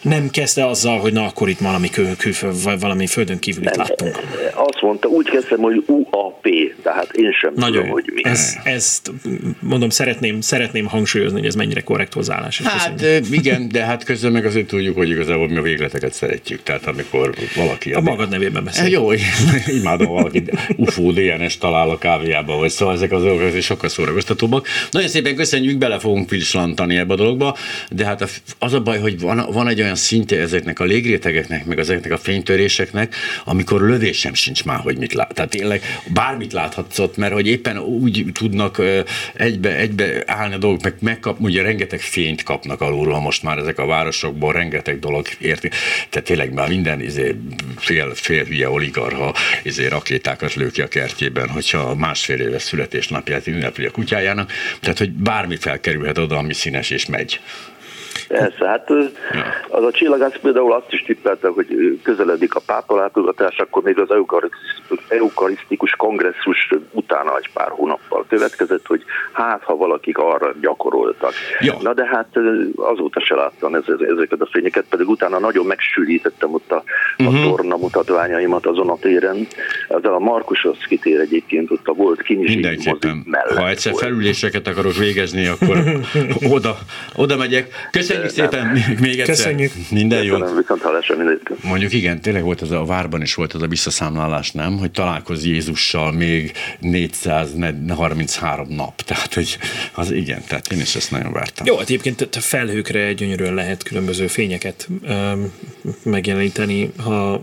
nem kezdte azzal, hogy na akkor itt valami, kül, külföld, vagy valami földön kívülit láttunk. Azt mondta, úgy kezdtem, hogy UAP, tehát én sem Nagyon tudom, hogy mi. Ez, ezt mondom, szeretném, szeretném hangsúlyozni, hogy ez mennyire korrekt hozzáállás. Hát köszönjük. igen, de hát közben meg azért tudjuk, hogy igazából mi a végleteket szeretjük. Tehát amikor valaki... A, a magad nevében beszél. Jó, imádom valaki UFO DNS talál a kávéjába, vagy szóval ezek az dolgok sokkal szórakoztatóbbak. Nagyon szépen köszönjük, bele fogunk pislantani ebbe a dologba, de hát az a baj, hogy van, van egy olyan olyan szintje ezeknek a légrétegeknek, meg ezeknek a fénytöréseknek, amikor lövésem sincs már, hogy mit lát. Tehát tényleg bármit láthatsz ott, mert hogy éppen úgy tudnak egybe, egybe állni a dolgok, meg megkap, ugye rengeteg fényt kapnak alulról most már ezek a városokból, rengeteg dolog érti. Tehát tényleg már minden izé, fél, fél hülye oligarha izé, rakétákat lő ki a kertjében, hogyha másfél éves születésnapját ünnepli a kutyájának. Tehát, hogy bármi felkerülhet oda, ami színes és megy. Persze, hát az a csillagász például azt is tippelte, hogy közeledik a pápa látogatás, akkor még az eukarisztikus kongresszus utána egy pár hónappal következett, hogy hát, ha valakik arra gyakoroltak. Ja. Na de hát azóta se láttam ezeket a fényeket, pedig utána nagyon megsűrítettem ott a, uh-huh. a torna mutatványaimat azon a téren. Ezzel a Markushoz kitér egyébként ott a volt kinizsi mellett. Ha egyszer felüléseket akarok végezni, akkor oda, oda megyek. Köszönöm Köszönjük szépen még egyszer. Köszönjük. Minden jó. Mondjuk igen, tényleg volt ez a várban is volt ez a visszaszámlálás, nem? Hogy találkoz Jézussal még 433 nap. Tehát, hogy az igen, tehát én is ezt nagyon vártam. Jó, hát egyébként felhőkre gyönyörűen lehet különböző fényeket um, megjeleníteni. Ha,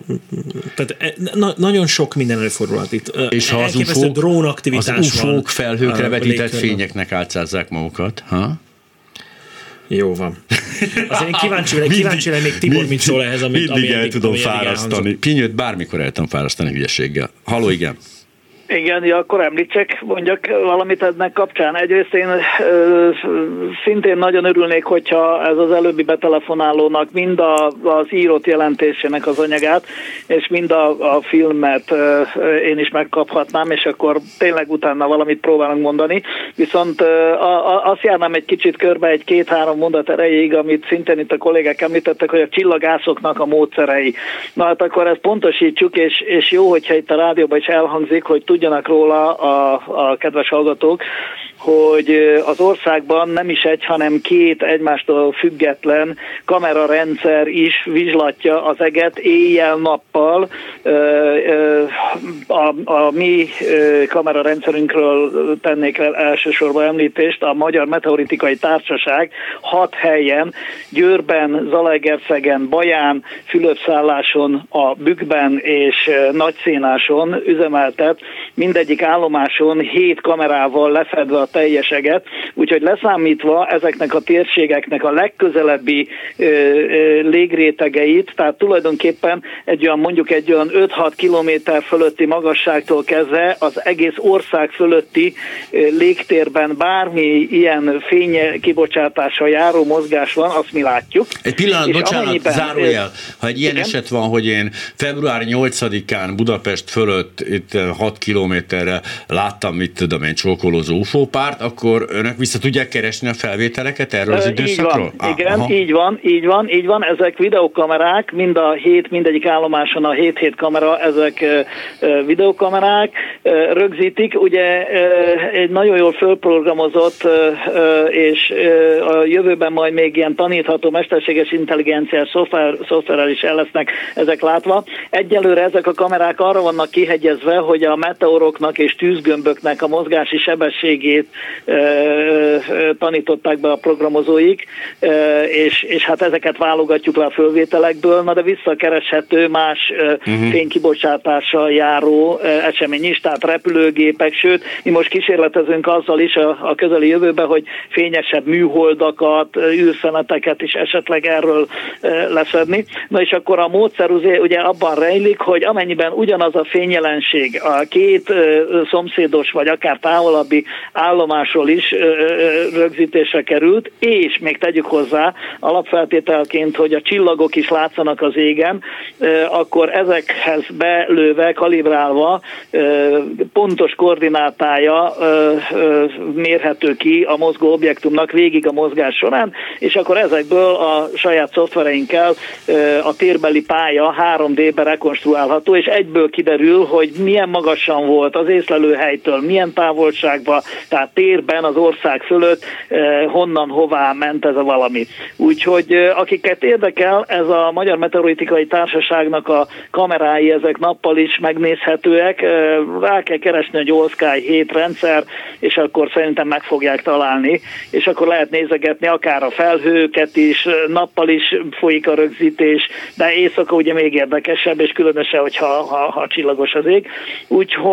tehát e, na, nagyon sok minden előfordulhat itt. És ha az UFO, drón aktivitás az UFO-k felhőkre vetített fényeknek álcázzák magukat, ha? Jó van. Azért én kíváncsi, mindig, kíváncsi lennék Tibor, mit szól ehhez, amit, mindig ami el tudom ami fárasztani. Pinyőt bármikor el tudom fárasztani hülyeséggel. Haló, igen. Igen, ja, akkor említsek, mondjak valamit ennek kapcsán. Egyrészt én ö, szintén nagyon örülnék, hogyha ez az előbbi betelefonálónak mind a, az írott jelentésének az anyagát, és mind a, a filmet ö, én is megkaphatnám, és akkor tényleg utána valamit próbálunk mondani. Viszont ö, a, a, azt járnám egy kicsit körbe egy két-három mondat erejéig, amit szintén itt a kollégák említettek, hogy a csillagászoknak a módszerei. Na hát akkor ezt pontosítsuk, és, és jó, hogyha itt a rádióban is elhangzik, hogy tudjanak róla a, a kedves hallgatók, hogy az országban nem is egy, hanem két egymástól független kamerarendszer is vizslatja az eget éjjel-nappal. A, a mi kamerarendszerünkről tennék el elsősorban említést, a Magyar Meteoritikai Társaság hat helyen, Győrben, Zalaegerszegen, Baján, Fülöpszálláson, a Bükkben és Nagyszénáson üzemeltet, mindegyik állomáson hét kamerával lefedve a teljeseget, úgyhogy leszámítva ezeknek a térségeknek a legközelebbi ö, ö, légrétegeit, tehát tulajdonképpen egy olyan mondjuk egy olyan 5-6 kilométer fölötti magasságtól kezdve az egész ország fölötti ö, légtérben bármi ilyen fény kibocsátása járó mozgás van, azt mi látjuk. Egy pillanat, és bocsánat, zárójel. Ha egy ilyen igen? eset van, hogy én február 8-án Budapest fölött itt 6 kilométerre láttam, mit tudom én, csókolózó UFO párt, akkor önök vissza tudják keresni a felvételeket erről az időszakról? Így van, ah, igen, aha. így van, így van, így van. Ezek videokamerák, mind a hét, mindegyik állomáson a 7-7 kamera, ezek videokamerák rögzítik. Ugye egy nagyon jól fölprogramozott, és a jövőben majd még ilyen tanítható mesterséges intelligenciás szoftver, szoftverrel is el lesznek ezek látva. Egyelőre ezek a kamerák arra vannak kihegyezve, hogy a meteoroknak és tűzgömböknek a mozgási sebességét tanították be a programozóik, és, és hát ezeket válogatjuk le a fölvételekből, na de visszakereshető más uh-huh. fénykibocsátással járó esemény is, tehát repülőgépek, sőt, mi most kísérletezünk azzal is a, a közeli jövőben, hogy fényesebb műholdakat, űrszeneteket is esetleg erről leszedni. Na és akkor a módszer ugye abban rejlik, hogy amennyiben ugyanaz a fényjelenség a két szomszédos vagy akár távolabbi állomásról is rögzítésre került, és még tegyük hozzá alapfeltételként, hogy a csillagok is látszanak az égen, akkor ezekhez belőve, kalibrálva pontos koordinátája mérhető ki a mozgó objektumnak végig a mozgás során, és akkor ezekből a saját szoftvereinkkel a térbeli pálya 3D-be rekonstruálható, és egyből kiderül, hogy milyen magasan volt az észlelőhelytől, milyen távolságban, tehát térben az ország fölött honnan hová ment ez a valami. Úgyhogy akiket érdekel, ez a Magyar Meteoritikai Társaságnak a kamerái, ezek nappal is megnézhetőek, rá kell keresni a Sky 7 rendszer, és akkor szerintem meg fogják találni, és akkor lehet nézegetni akár a felhőket is, nappal is folyik a rögzítés, de éjszaka ugye még érdekesebb, és különösen, hogyha ha, ha csillagos az ég. Úgyhogy,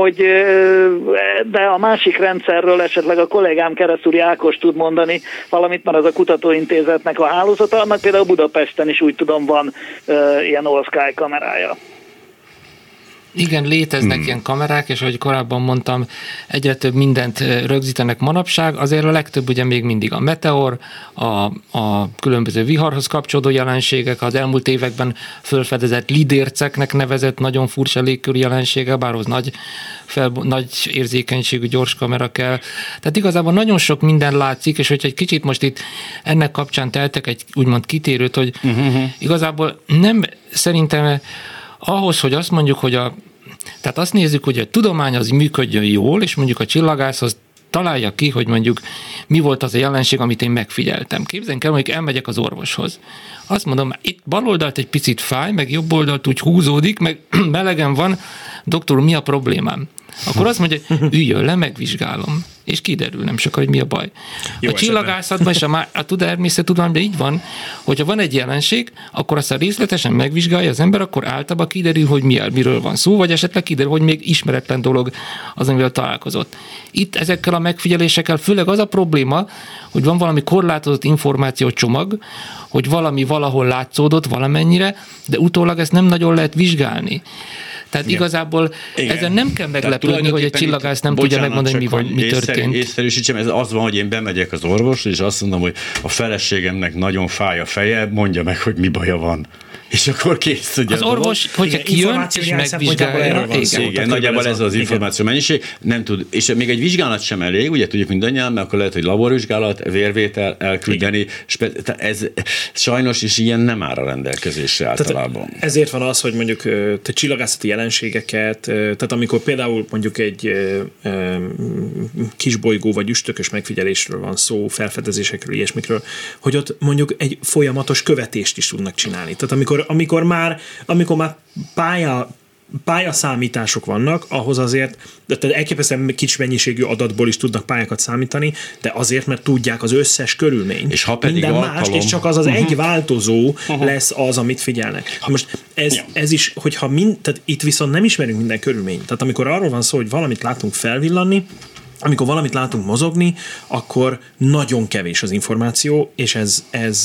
de a másik rendszerről esetleg a kollégám Keresztúri Ákos tud mondani valamit, mert az a kutatóintézetnek a hálózata, annak például Budapesten is úgy tudom van ilyen All Sky kamerája. Igen, léteznek hmm. ilyen kamerák, és ahogy korábban mondtam, egyre több mindent rögzítenek manapság, azért a legtöbb ugye még mindig a meteor, a, a különböző viharhoz kapcsolódó jelenségek, az elmúlt években fölfedezett lidérceknek nevezett nagyon furcsa légkör jelensége, bár az nagy, fel, nagy érzékenységű gyors kamera kell. Tehát igazából nagyon sok minden látszik, és hogyha egy kicsit most itt ennek kapcsán teltek egy úgymond kitérőt, hogy uh-huh. igazából nem szerintem ahhoz, hogy azt mondjuk, hogy a tehát azt nézzük, hogy a tudomány az működjön jól, és mondjuk a csillagász az találja ki, hogy mondjuk mi volt az a jelenség, amit én megfigyeltem. Képzeljünk el, mondjuk elmegyek az orvoshoz. Azt mondom, itt bal oldalt egy picit fáj, meg jobb oldalt úgy húzódik, meg melegen van, doktor, mi a problémám? Akkor azt mondja, üljön le, megvizsgálom és kiderül nem sokkal, hogy mi a baj. Jó a csillagászatban és a, a természettudományban így van, hogyha van egy jelenség, akkor azt a részletesen megvizsgálja az ember, akkor általában kiderül, hogy mi, miről van szó, vagy esetleg kiderül, hogy még ismeretlen dolog az, amivel találkozott. Itt ezekkel a megfigyelésekkel főleg az a probléma, hogy van valami korlátozott információcsomag, hogy valami valahol látszódott valamennyire, de utólag ezt nem nagyon lehet vizsgálni. Tehát Igen. igazából Igen. ezen nem kell meglepődni, hogy egy csillagász nem tudja megmondani, mi, van, mi történt. Észszerűsítsem, ez az van, hogy én bemegyek az orvos, és azt mondom, hogy a feleségemnek nagyon fáj a feje, mondja meg, hogy mi baja van. És akkor kész. Ugye Az orvos, hogyha Igen, kijön és megvizsgálja, igen. Igen, nagyjából ez az információ mennyiség, nem tud, és még egy vizsgálat sem elég, ugye tudjuk mindannyian, mert akkor lehet, hogy laborvizsgálat, vérvétel, elküldeni, spe, tehát ez sajnos is ilyen nem áll a rendelkezésre általában. Tehát ezért van az, hogy mondjuk te csillagászati jelenségeket, tehát amikor például mondjuk egy kisbolygó vagy üstökös megfigyelésről van szó, felfedezésekről, ilyesmikről, hogy ott mondjuk egy folyamatos követést is tudnak csinálni. Tehát amikor, amikor már, amikor már pálya pályaszámítások vannak, ahhoz azért, de tehát elképesztően kicsi mennyiségű adatból is tudnak pályákat számítani, de azért, mert tudják az összes körülményt. És ha pedig Minden alkalom- mást, és csak az az egy változó lesz az, amit figyelnek. Most ez, Ja. ez is, hogyha mind, tehát itt viszont nem ismerünk minden körülményt. Tehát amikor arról van szó, hogy valamit látunk felvillanni, amikor valamit látunk mozogni, akkor nagyon kevés az információ, és ez, ez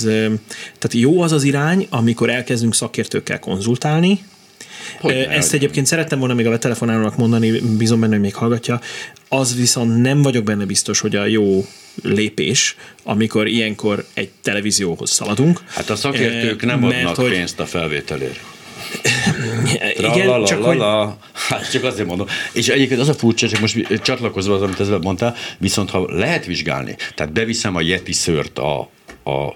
tehát jó az az irány, amikor elkezdünk szakértőkkel konzultálni, Hogy ne, Ezt egyébként szerettem volna még a telefonálónak mondani, bízom benne, hogy még hallgatja. Az viszont nem vagyok benne biztos, hogy a jó lépés, amikor ilyenkor egy televízióhoz szaladunk. Hát a szakértők nem adnak hogy- pénzt a felvételért. Igen, csak hogy. Hát csak azért mondom. És egyébként az a furcsa, csak most csatlakozva az, amit ezzel mondtál, viszont ha lehet vizsgálni, tehát beviszem a Yeti szőrt a, a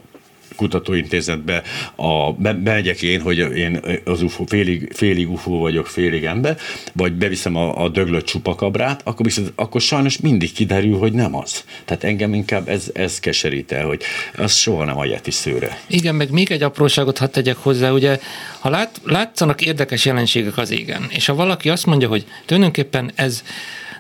kutatóintézetbe, a, be, bemegyek én, hogy én az UFO, félig, félig UFO vagyok, félig ember, vagy beviszem a, a döglött csupakabrát, akkor, viszont, akkor sajnos mindig kiderül, hogy nem az. Tehát engem inkább ez, ez keserít el, hogy az soha nem a Yeti szőre. Igen, meg még egy apróságot hadd tegyek hozzá, ugye, ha lát, látszanak érdekes jelenségek az égen, és ha valaki azt mondja, hogy tulajdonképpen ez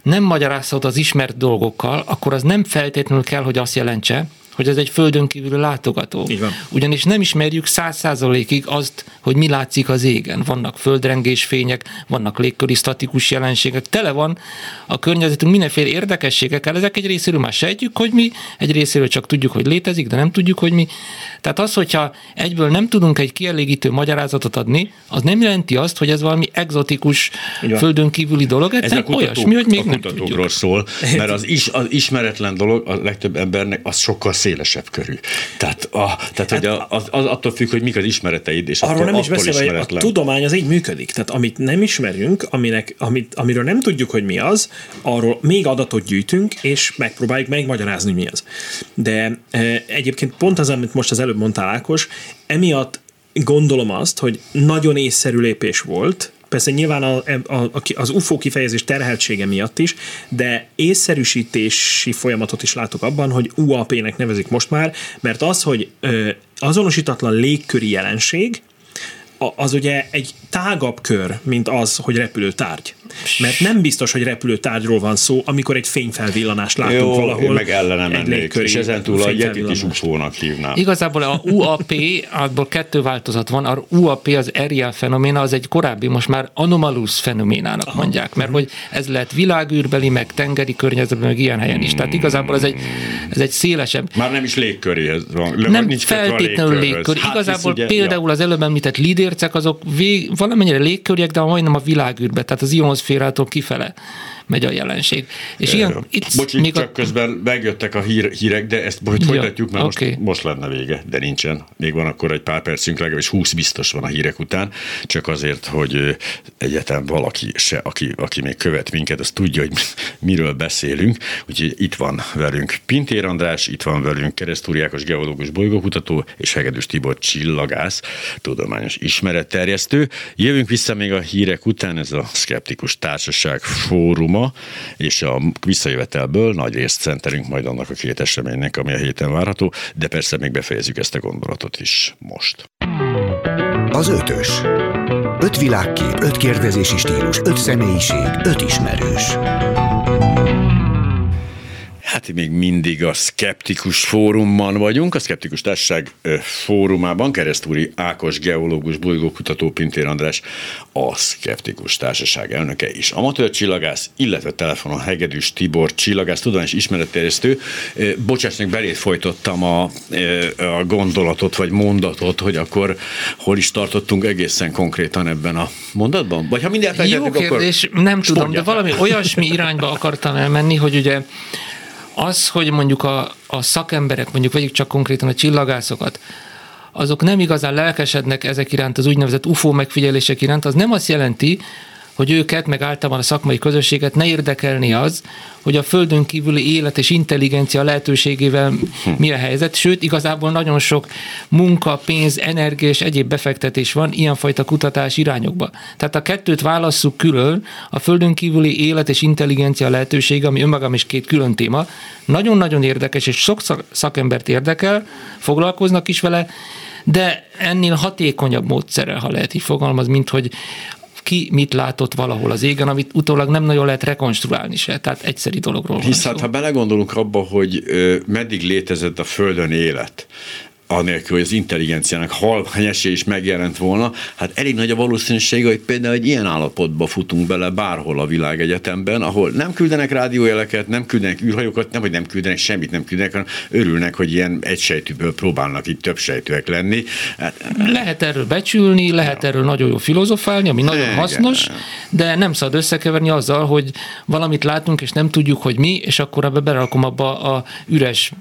nem magyarázható az ismert dolgokkal, akkor az nem feltétlenül kell, hogy azt jelentse, hogy ez egy földön kívüli látogató. Így van. Ugyanis nem ismerjük száz százalékig azt, hogy mi látszik az égen. Vannak földrengésfények, vannak légköri statikus jelenségek, tele van a környezetünk mindenféle érdekességekkel. Ezek egy részéről már sejtjük, hogy mi, egy részéről csak tudjuk, hogy létezik, de nem tudjuk, hogy mi. Tehát az, hogyha egyből nem tudunk egy kielégítő magyarázatot adni, az nem jelenti azt, hogy ez valami egzotikus, földön kívüli dolog, Ez egyszerűen kutatók, olyasmi, hogy még a nem tudjuk. szól, mert az, is, az ismeretlen dolog a legtöbb embernek az sokkal szélesebb körű. Tehát, a, tehát hogy a, az, az, attól függ, hogy mik az ismereteid, és Hát Arról attól, nem is beszélve, hogy a tudomány az így működik. Tehát amit nem ismerünk, aminek, amit, amiről nem tudjuk, hogy mi az, arról még adatot gyűjtünk, és megpróbáljuk megmagyarázni, hogy mi az. De e, egyébként pont az, amit most az előbb mondtál, Ákos, emiatt gondolom azt, hogy nagyon észszerű lépés volt, Persze nyilván a, a, az UFO kifejezés terheltsége miatt is, de észszerűsítési folyamatot is látok abban, hogy UAP-nek nevezik most már, mert az, hogy ö, azonosítatlan légköri jelenség, az ugye egy tágabb kör, mint az, hogy repülő tárgy. Mert nem biztos, hogy repülő tárgyról van szó, amikor egy fényfelvillanást látunk Jó, valahol. én meg ellene egy mennék, légköri és ezentúl a Yetit is. UFO-nak hívnám. Igazából a UAP, abból kettő változat van. A UAP az Ariel fenoména, az egy korábbi, most már anomalus fenoménának mondják, mert hogy ez lehet világűrbeli, meg tengeri környezetben, meg ilyen helyen is. Tehát igazából ez egy, ez egy szélesebb, Már nem is légköréhez van. nem nincs feltétlenül légkör. Hát, Igazából ugye- például az előbb említett lidércek, azok vég, valamennyire légköriek, de majdnem a világűrbe, tehát az ionszférától kifele megy a jelenség. És ilyen, itt Bocs, még csak a, közben megjöttek a hír, hírek, de ezt majd Ja, folytatjuk, mert oké. most, most lenne vége, de nincsen. Még van akkor egy pár percünk, legalábbis 20 biztos van a hírek után, csak azért, hogy egyetem valaki se, aki, aki még követ minket, az tudja, hogy miről beszélünk. Úgyhogy itt van velünk Pintér András, itt van velünk Keresztúri Ákos geológus bolygókutató, és Hegedűs Tibor csillagász, tudományos ismeretterjesztő. Jövünk vissza még a hírek után, ez a Skeptikus Társaság fóruma, és a visszajövetelből nagy részt szentelünk majd annak a két eseménynek, ami a héten várható, de persze még befejezzük ezt a gondolatot is most. Az ötös. Öt világkép, öt kérdezési stílus, öt személyiség, öt ismerős. Hát még mindig a Skeptikus Fórumban vagyunk, a Skeptikus Társaság fórumában, Keresztúri Ákos geológus, bolygókutató Pintér András, a Skeptikus Társaság elnöke és amatőr csillagász, illetve telefonon Hegedűs Tibor csillagász, tudományos ismeretterjesztő. Bocsáss meg, belét folytottam a, a gondolatot, vagy mondatot, hogy akkor hol is tartottunk egészen konkrétan ebben a mondatban? Vagy ha mindjárt Jó elkezdjük, akkor kérdés, nem tudom, de valami olyasmi irányba akartam elmenni, hogy ugye az, hogy mondjuk a, a szakemberek, mondjuk vegyük csak konkrétan a csillagászokat, azok nem igazán lelkesednek ezek iránt, az úgynevezett UFO megfigyelések iránt, az nem azt jelenti, hogy őket, meg általában a szakmai közösséget ne érdekelni az, hogy a földön kívüli élet és intelligencia lehetőségével mi a helyzet, sőt, igazából nagyon sok munka, pénz, energia és egyéb befektetés van ilyenfajta kutatás irányokba. Tehát a kettőt válasszuk külön, a földön kívüli élet és intelligencia lehetősége, ami önmagam is két külön téma, nagyon-nagyon érdekes, és sok szakembert érdekel, foglalkoznak is vele, de ennél hatékonyabb módszere, ha lehet így fogalmaz, mint hogy ki mit látott valahol az égen, amit utólag nem nagyon lehet rekonstruálni se. Tehát egyszeri dologról Hisz hát, ha belegondolunk abba, hogy meddig létezett a Földön élet, anélkül, hogy az intelligenciának halvány is megjelent volna, hát elég nagy a valószínűség, hogy például egy ilyen állapotba futunk bele bárhol a világegyetemben, ahol nem küldenek rádiójeleket, nem küldenek űrhajókat, nem, hogy nem küldenek semmit, nem küldenek, hanem örülnek, hogy ilyen egysejtűből próbálnak itt több sejtőek lenni. Hát, lehet erről becsülni, lehet erről nagyon jó filozofálni, ami nagyon hasznos, de nem szabad összekeverni azzal, hogy valamit látunk, és nem tudjuk, hogy mi, és akkor ebbe berakom abba a üres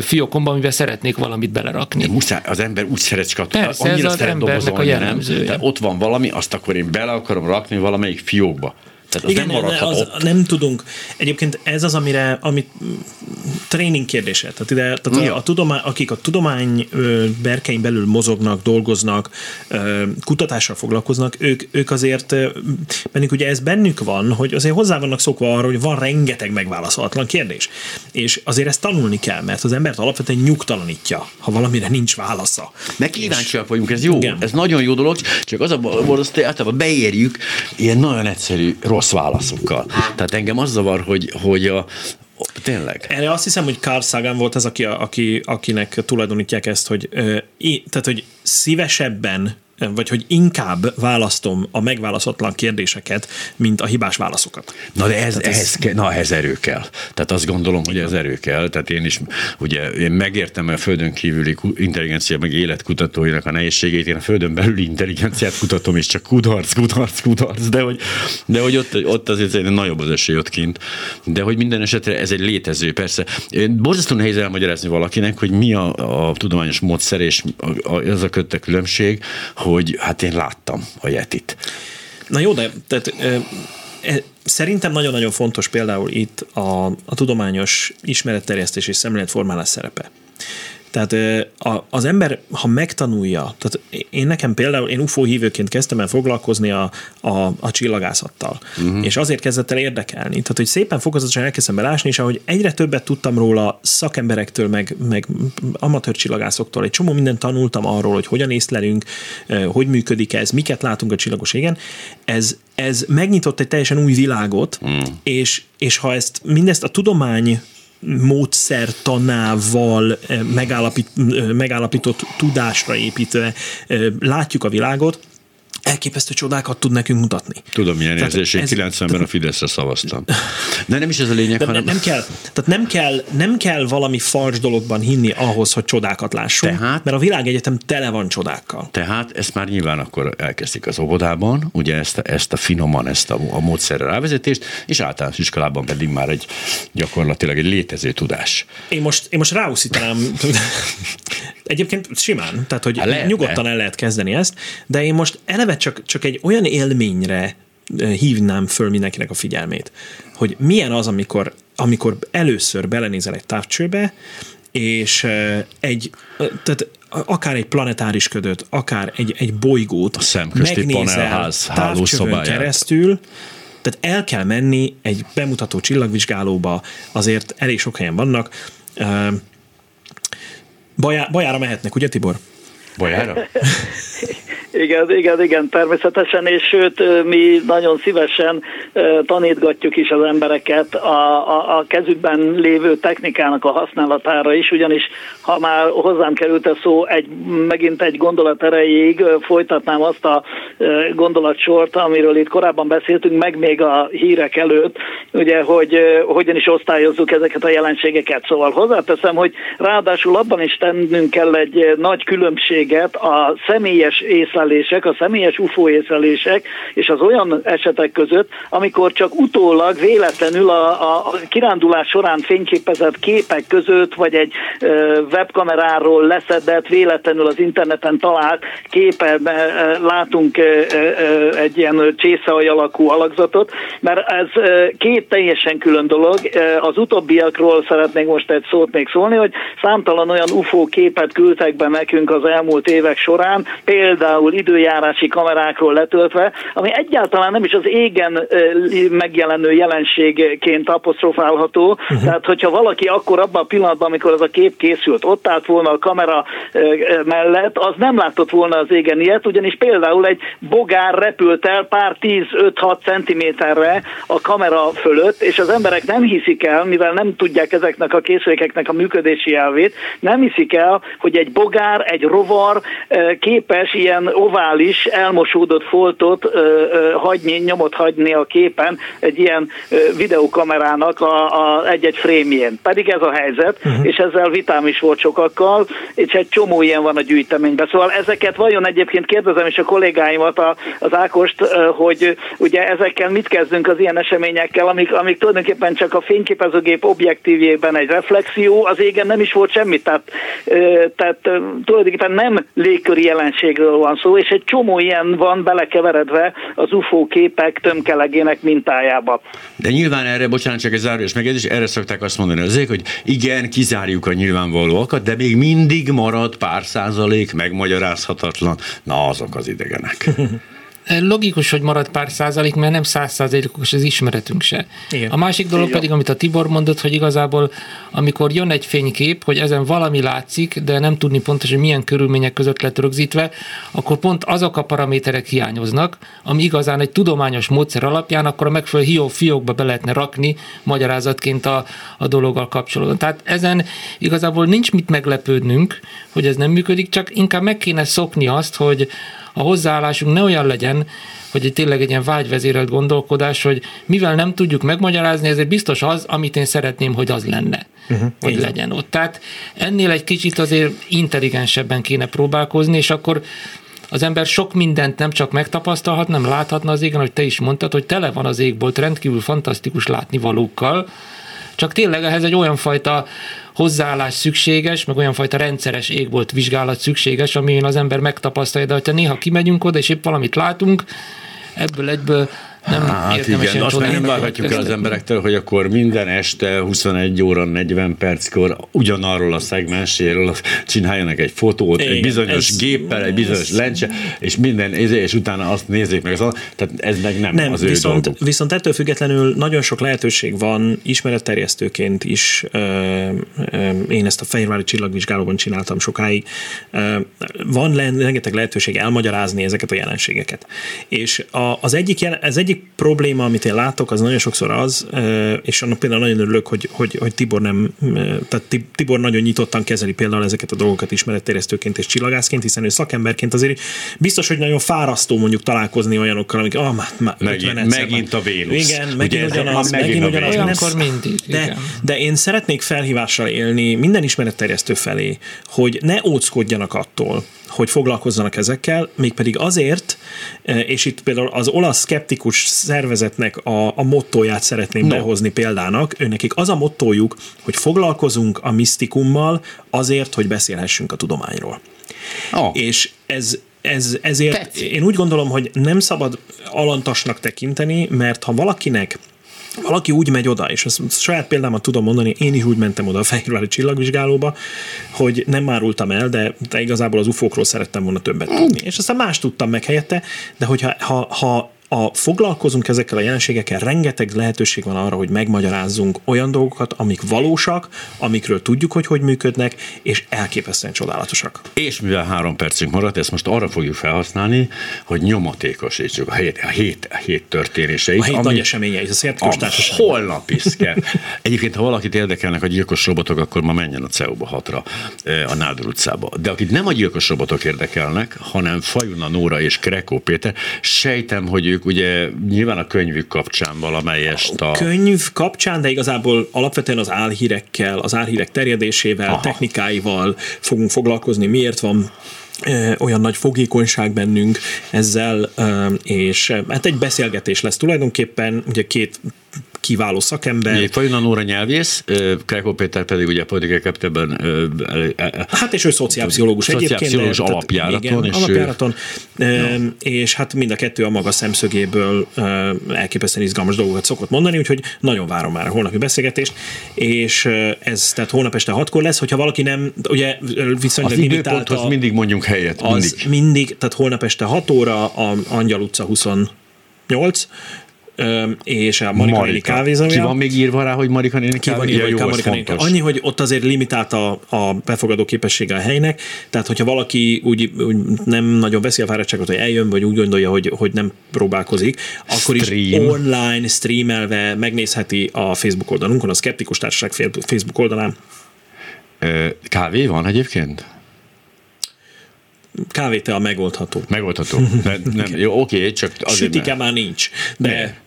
fiókomba, amivel szeretnék valamit bele belerakni. De muszáj, az ember úgy szeret skatolni, annyira az szeret dobozolni, a nem? De ott van valami, azt akkor én bele akarom rakni valamelyik fiókba. Tehát az Igen, nem maradhat az, ott. Nem tudunk. Egyébként ez az, amire, amit tréning kérdése. Tehát, ide, tehát ja. a, a tudomány, akik a tudomány berkein belül mozognak, dolgoznak, kutatással foglalkoznak, ők, ők azért, bennük ugye ez bennük van, hogy azért hozzá vannak szokva arra, hogy van rengeteg megválaszolatlan kérdés. És azért ezt tanulni kell, mert az embert alapvetően nyugtalanítja, ha valamire nincs válasza. Meg kíváncsiak vagyunk, ez jó, Igen. ez nagyon jó dolog, csak az a hogy általában beérjük ilyen nagyon egyszerű rossz válaszokkal. Tehát engem az zavar, hogy, hogy a, Tényleg? Erre azt hiszem, hogy Carl Sagan volt az, aki, aki, akinek tulajdonítják ezt, hogy, ö, tehát, hogy szívesebben vagy hogy inkább választom a megválaszthatlan kérdéseket, mint a hibás válaszokat. Na de ez, ehhez, ez... Ke, na, ehhez erő kell. Tehát azt gondolom, hogy ez erő kell. Tehát én is, ugye én megértem a földön kívüli intelligencia meg életkutatóinak a nehézségét, én a földön belüli intelligenciát kutatom, és csak kudarc, kudarc, kudarc, de hogy, de hogy ott, ott azért egy nagyobb az esély ott kint. De hogy minden esetre ez egy létező, persze. Borzasztó nehéz elmagyarázni valakinek, hogy mi a, a tudományos módszer, és a, a, ez a kötte különbség, hogy hát én láttam a Yetit. Na jó, de tehát, e, szerintem nagyon-nagyon fontos például itt a, a tudományos ismeretterjesztés és szemléletformálás szerepe. Tehát az ember, ha megtanulja, tehát én nekem például, én UFO hívőként kezdtem el foglalkozni a, a, a csillagászattal, uh-huh. és azért kezdett el érdekelni. Tehát, hogy szépen fokozatosan elkezdtem belásni, és ahogy egyre többet tudtam róla szakemberektől, meg, meg amatőr csillagászoktól, egy csomó mindent tanultam arról, hogy hogyan észlelünk, hogy működik ez, miket látunk a csillagos égen, ez, ez megnyitott egy teljesen új világot, uh-huh. és, és ha ezt mindezt a tudomány módszertanával eh, megállapít, eh, megállapított tudásra építve eh, látjuk a világot, elképesztő csodákat tud nekünk mutatni. Tudom, milyen tehát érzés, én 90-ben a Fideszre szavaztam. De nem is ez a lényeg, hanem... Nem kell, tehát nem kell, nem kell valami fals dologban hinni ahhoz, hogy csodákat lássunk, tehát, mert a világegyetem tele van csodákkal. Tehát ezt már nyilván akkor elkezdik az óvodában, ugye ezt, ezt a finoman, ezt a, a módszerre rávezetést, és általános iskolában pedig már egy gyakorlatilag egy létező tudás. Én most, én most ráúszítanám, egyébként simán, tehát hogy hát nyugodtan el lehet kezdeni ezt, de én most eleve csak, csak egy olyan élményre hívnám föl mindenkinek a figyelmét, hogy milyen az, amikor, amikor először belenézel egy távcsőbe, és egy, tehát akár egy planetáris ködöt, akár egy, egy bolygót a szemközti megnézel távcsövön keresztül, tehát el kell menni egy bemutató csillagvizsgálóba, azért elég sok helyen vannak. Bajá, bajára mehetnek, ugye Tibor? Bajára? Igen, igen, igen, természetesen, és sőt, mi nagyon szívesen tanítgatjuk is az embereket a, a, a kezükben lévő technikának a használatára is, ugyanis ha már hozzám került a szó, egy, megint egy gondolat erejéig folytatnám azt a gondolatsort, amiről itt korábban beszéltünk, meg még a hírek előtt, ugye, hogy hogyan is osztályozzuk ezeket a jelenségeket. Szóval hozzáteszem, hogy ráadásul abban is tennünk kell egy nagy különbséget a személyes észlelés észlelések, a személyes UFO észlelések, és az olyan esetek között, amikor csak utólag véletlenül a, a kirándulás során fényképezett képek között, vagy egy webkameráról leszedett, véletlenül az interneten talált képe látunk egy ilyen csészehaj alakú alakzatot, mert ez két teljesen külön dolog. Az utóbbiakról szeretnék most egy szót még szólni, hogy számtalan olyan UFO képet küldtek be nekünk az elmúlt évek során, például időjárási kamerákról letöltve, ami egyáltalán nem is az égen megjelenő jelenségként apostrofálható, uh-huh. tehát hogyha valaki akkor abban a pillanatban, amikor az a kép készült, ott állt volna a kamera mellett, az nem látott volna az égen ilyet, ugyanis például egy bogár repült el pár 10-5-6 centiméterre a kamera fölött, és az emberek nem hiszik el, mivel nem tudják ezeknek a készülékeknek a működési elvét, nem hiszik el, hogy egy bogár, egy rovar képes ilyen ovális, elmosódott foltot hagyni, nyomot hagyni a képen egy ilyen videokamerának a, a egy-egy frémjén. Pedig ez a helyzet, uh-huh. és ezzel vitám is volt sokakkal, és egy csomó ilyen van a gyűjteményben. Szóval ezeket vajon egyébként kérdezem is a kollégáimat, az Ákost, hogy ugye ezekkel mit kezdünk az ilyen eseményekkel, amik, amik tulajdonképpen csak a fényképezőgép objektívjében egy reflexió, az égen nem is volt semmi, tehát, tehát tulajdonképpen nem légköri jelenségről van szó, és egy csomó ilyen van belekeveredve az UFO képek tömkelegének mintájába. De nyilván erre, bocsánat, csak egy zárójas megjegyzés, erre szokták azt mondani azért, hogy igen, kizárjuk a nyilvánvalóakat, de még mindig marad pár százalék megmagyarázhatatlan. Na, azok az idegenek. Logikus, hogy marad pár százalék, mert nem száz százalékos az ismeretünk se. Igen. A másik dolog Igen. pedig, amit a Tibor mondott, hogy igazából amikor jön egy fénykép, hogy ezen valami látszik, de nem tudni pontosan, milyen körülmények között lett rögzítve, akkor pont azok a paraméterek hiányoznak, ami igazán egy tudományos módszer alapján akkor a megfelelő hió fiókba be lehetne rakni magyarázatként a, a dologgal kapcsolatban. Tehát ezen igazából nincs mit meglepődnünk, hogy ez nem működik, csak inkább meg kéne szokni azt, hogy a hozzáállásunk ne olyan legyen, hogy tényleg egy ilyen vágyvezérelt gondolkodás, hogy mivel nem tudjuk megmagyarázni, ezért biztos az, amit én szeretném, hogy az lenne, uh-huh, hogy igen. legyen ott. Tehát ennél egy kicsit azért intelligensebben kéne próbálkozni, és akkor az ember sok mindent nem csak megtapasztalhat, nem láthatna az égen, hogy te is mondtad, hogy tele van az égbolt rendkívül fantasztikus látnivalókkal, csak tényleg ehhez egy olyan fajta hozzáállás szükséges, meg olyan fajta rendszeres égbolt vizsgálat szükséges, amin az ember megtapasztalja, de ha néha kimegyünk oda, és épp valamit látunk, ebből egyből nem hát igen, azt nem várhatjuk el az emberektől, hogy akkor minden este 21 óra 40 perckor ugyanarról a szegmenséről csináljanak egy fotót, igen, egy bizonyos ez, géppel, egy bizonyos ez, lencse, és minden, és utána azt nézzék meg. Az, tehát ez meg nem, nem az ő viszont, dolguk. viszont ettől függetlenül nagyon sok lehetőség van ismeretterjesztőként is. Én ezt a Fehérvári csillagvizsgálóban csináltam sokáig. Van rengeteg lehetőség elmagyarázni ezeket a jelenségeket. És az egyik, ez egyik probléma, amit én látok, az nagyon sokszor az, és annak például nagyon örülök, hogy, hogy, hogy Tibor nem, tehát Tibor nagyon nyitottan kezeli például ezeket a dolgokat ismeretterjesztőként és csillagászként, hiszen ő szakemberként azért biztos, hogy nagyon fárasztó mondjuk találkozni olyanokkal, amik ah, már, már megint, megint a Vénusz. Igen, megint Ugye ugyanaz, megint, megint ugyanaz. Olyankor mindig. De, de én szeretnék felhívással élni minden ismeretterjesztő felé, hogy ne óckodjanak attól, hogy foglalkozzanak ezekkel, mégpedig azért, e, és itt például az olasz skeptikus szervezetnek a, a mottóját szeretném no. behozni példának, őnekik az a mottójuk, hogy foglalkozunk a misztikummal azért, hogy beszélhessünk a tudományról. Oh. És ez ez, ezért Tetszik. én úgy gondolom, hogy nem szabad alantasnak tekinteni, mert ha valakinek valaki úgy megy oda, és ezt saját példámat tudom mondani, én is úgy mentem oda a Fehérvári csillagvizsgálóba, hogy nem árultam el, de, de igazából az ufókról szerettem volna többet tudni. És aztán más tudtam meg helyette, de hogyha ha, ha a foglalkozunk ezekkel a jelenségekkel, rengeteg lehetőség van arra, hogy megmagyarázzunk olyan dolgokat, amik valósak, amikről tudjuk, hogy hogy működnek, és elképesztően csodálatosak. És mivel három percünk maradt, ezt most arra fogjuk felhasználni, hogy nyomatékosítsuk a hét, a hét, a hét történéseit. A hét ami, nagy eseményei, ez a a holnapi szker. Egyébként, ha valakit érdekelnek a gyilkos robotok, akkor ma menjen a CEU-ba hatra, a Nádor utcába. De akit nem a gyilkos robotok érdekelnek, hanem Fajuna Nóra és Krekó Péter, sejtem, hogy ők ugye nyilván a könyvük kapcsán valamelyest a... a... Könyv kapcsán, de igazából alapvetően az álhírekkel, az álhírek terjedésével, Aha. technikáival fogunk foglalkozni, miért van olyan nagy fogékonyság bennünk ezzel, és hát egy beszélgetés lesz tulajdonképpen, ugye két kiváló szakember. Fajunan Nóra nyelvész, ö, Krekó Péter pedig ugye politikai kapitában Hát és ő szociálpszichológus egyébként. Szociálpszichológus alapjáraton, Igen, és ő- alapjáraton. Ö, És hát mind a kettő a maga szemszögéből elképesztően izgalmas dolgokat szokott mondani, úgyhogy nagyon várom már a holnapi beszélgetést, és ez tehát holnap este hatkor lesz, hogyha valaki nem, ugye viszonylag az limitált időponthoz a- mindig mondjunk helyet. az mindig. tehát holnap este 6 óra a Angyal utca 28, ö, és a Marika, néni kávézója. Ki van még írva rá, hogy Marika néni Ki van írva, Ja, hogy jó, az Marika néni fontos. Annyi, hogy ott azért limitált a, a befogadó képessége a helynek, tehát hogyha valaki úgy, úgy nem nagyon veszi a fáradtságot, hogy eljön, vagy úgy gondolja, hogy, hogy nem próbálkozik, akkor Stream. is online streamelve megnézheti a Facebook oldalunkon, a Skeptikus Társaság Facebook oldalán. Kávé van egyébként? Kávétel megoldható. Megoldható. Nem, nem, jó, oké, csak azért Sütike már nincs, de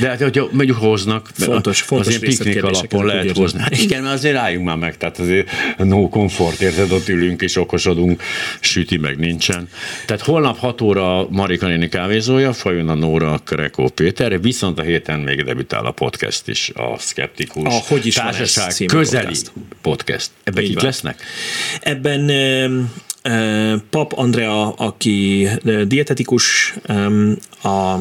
De hát, hogyha mondjuk hoznak, Fontos- fontos az ilyen piknik alapon lehet érzem. hozni. Hát igen, mert azért álljunk már meg, tehát azért no komfort, érted, ott ülünk és okosodunk, süti meg nincsen. Tehát holnap 6 óra Marika néni kávézója, Fajon a Nóra, Krekó Péter, viszont a héten még debütál a podcast is, a Skeptikus A Hogy is Társaság közeli podcast. podcast. Ebben kik lesznek? Ebben Pap Andrea, aki dietetikus, a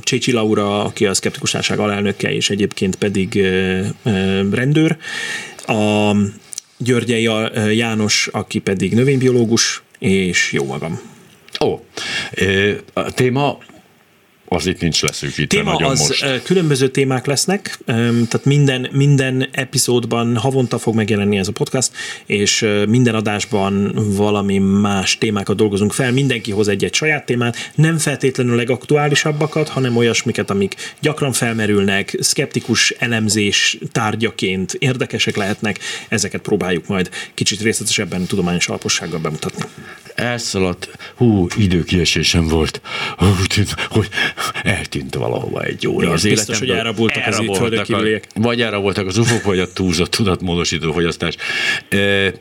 Csécsi Laura, aki a Szkeptikus Társaság alelnöke, és egyébként pedig rendőr, a Györgyei János, aki pedig növénybiológus, és jó magam. Ó, a téma az itt nincs leszűkítve Téma nagyon az most. különböző témák lesznek, tehát minden, minden epizódban havonta fog megjelenni ez a podcast, és minden adásban valami más témákat dolgozunk fel, mindenki hoz egy-egy saját témát, nem feltétlenül legaktuálisabbakat, hanem olyasmiket, amik gyakran felmerülnek, szkeptikus elemzés tárgyaként érdekesek lehetnek, ezeket próbáljuk majd kicsit részletesebben tudományos alapossággal bemutatni. Elszaladt, hú, időkiesésem volt, úgy tűnt, hogy eltűnt valahova egy óra Igen, az biztos, életemből. hogy elraboltak az kívüliek. Vagy elraboltak az ufok, vagy a túlzott tudatmódosító fogyasztás.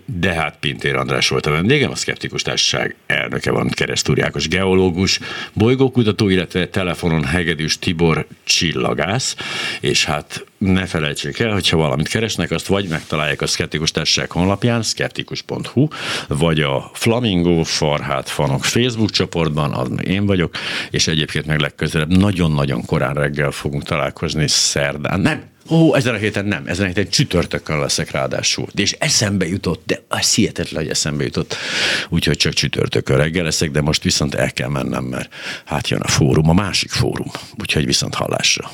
De hát Pintér András volt a vendégem, a Szkeptikus Társaság elnöke van, Keresztúr Ákos geológus, bolygókutató, illetve telefonon hegedűs Tibor csillagász, és hát ne felejtsék el, hogyha valamit keresnek, azt vagy megtalálják a Szkeptikus Társaság honlapján, skeptikus.hu, vagy a Flamingo Farhát Fanok Facebook csoportban, az meg én vagyok, és egyébként meg legközelebb nagyon-nagyon korán reggel fogunk találkozni szerdán. Nem, Ó, ezen a héten nem, ezen a héten csütörtökön leszek ráadásul. És eszembe jutott, de az hihetetlen, hogy eszembe jutott. Úgyhogy csak csütörtökön reggel leszek, de most viszont el kell mennem, mert hát jön a fórum, a másik fórum. Úgyhogy viszont hallásra.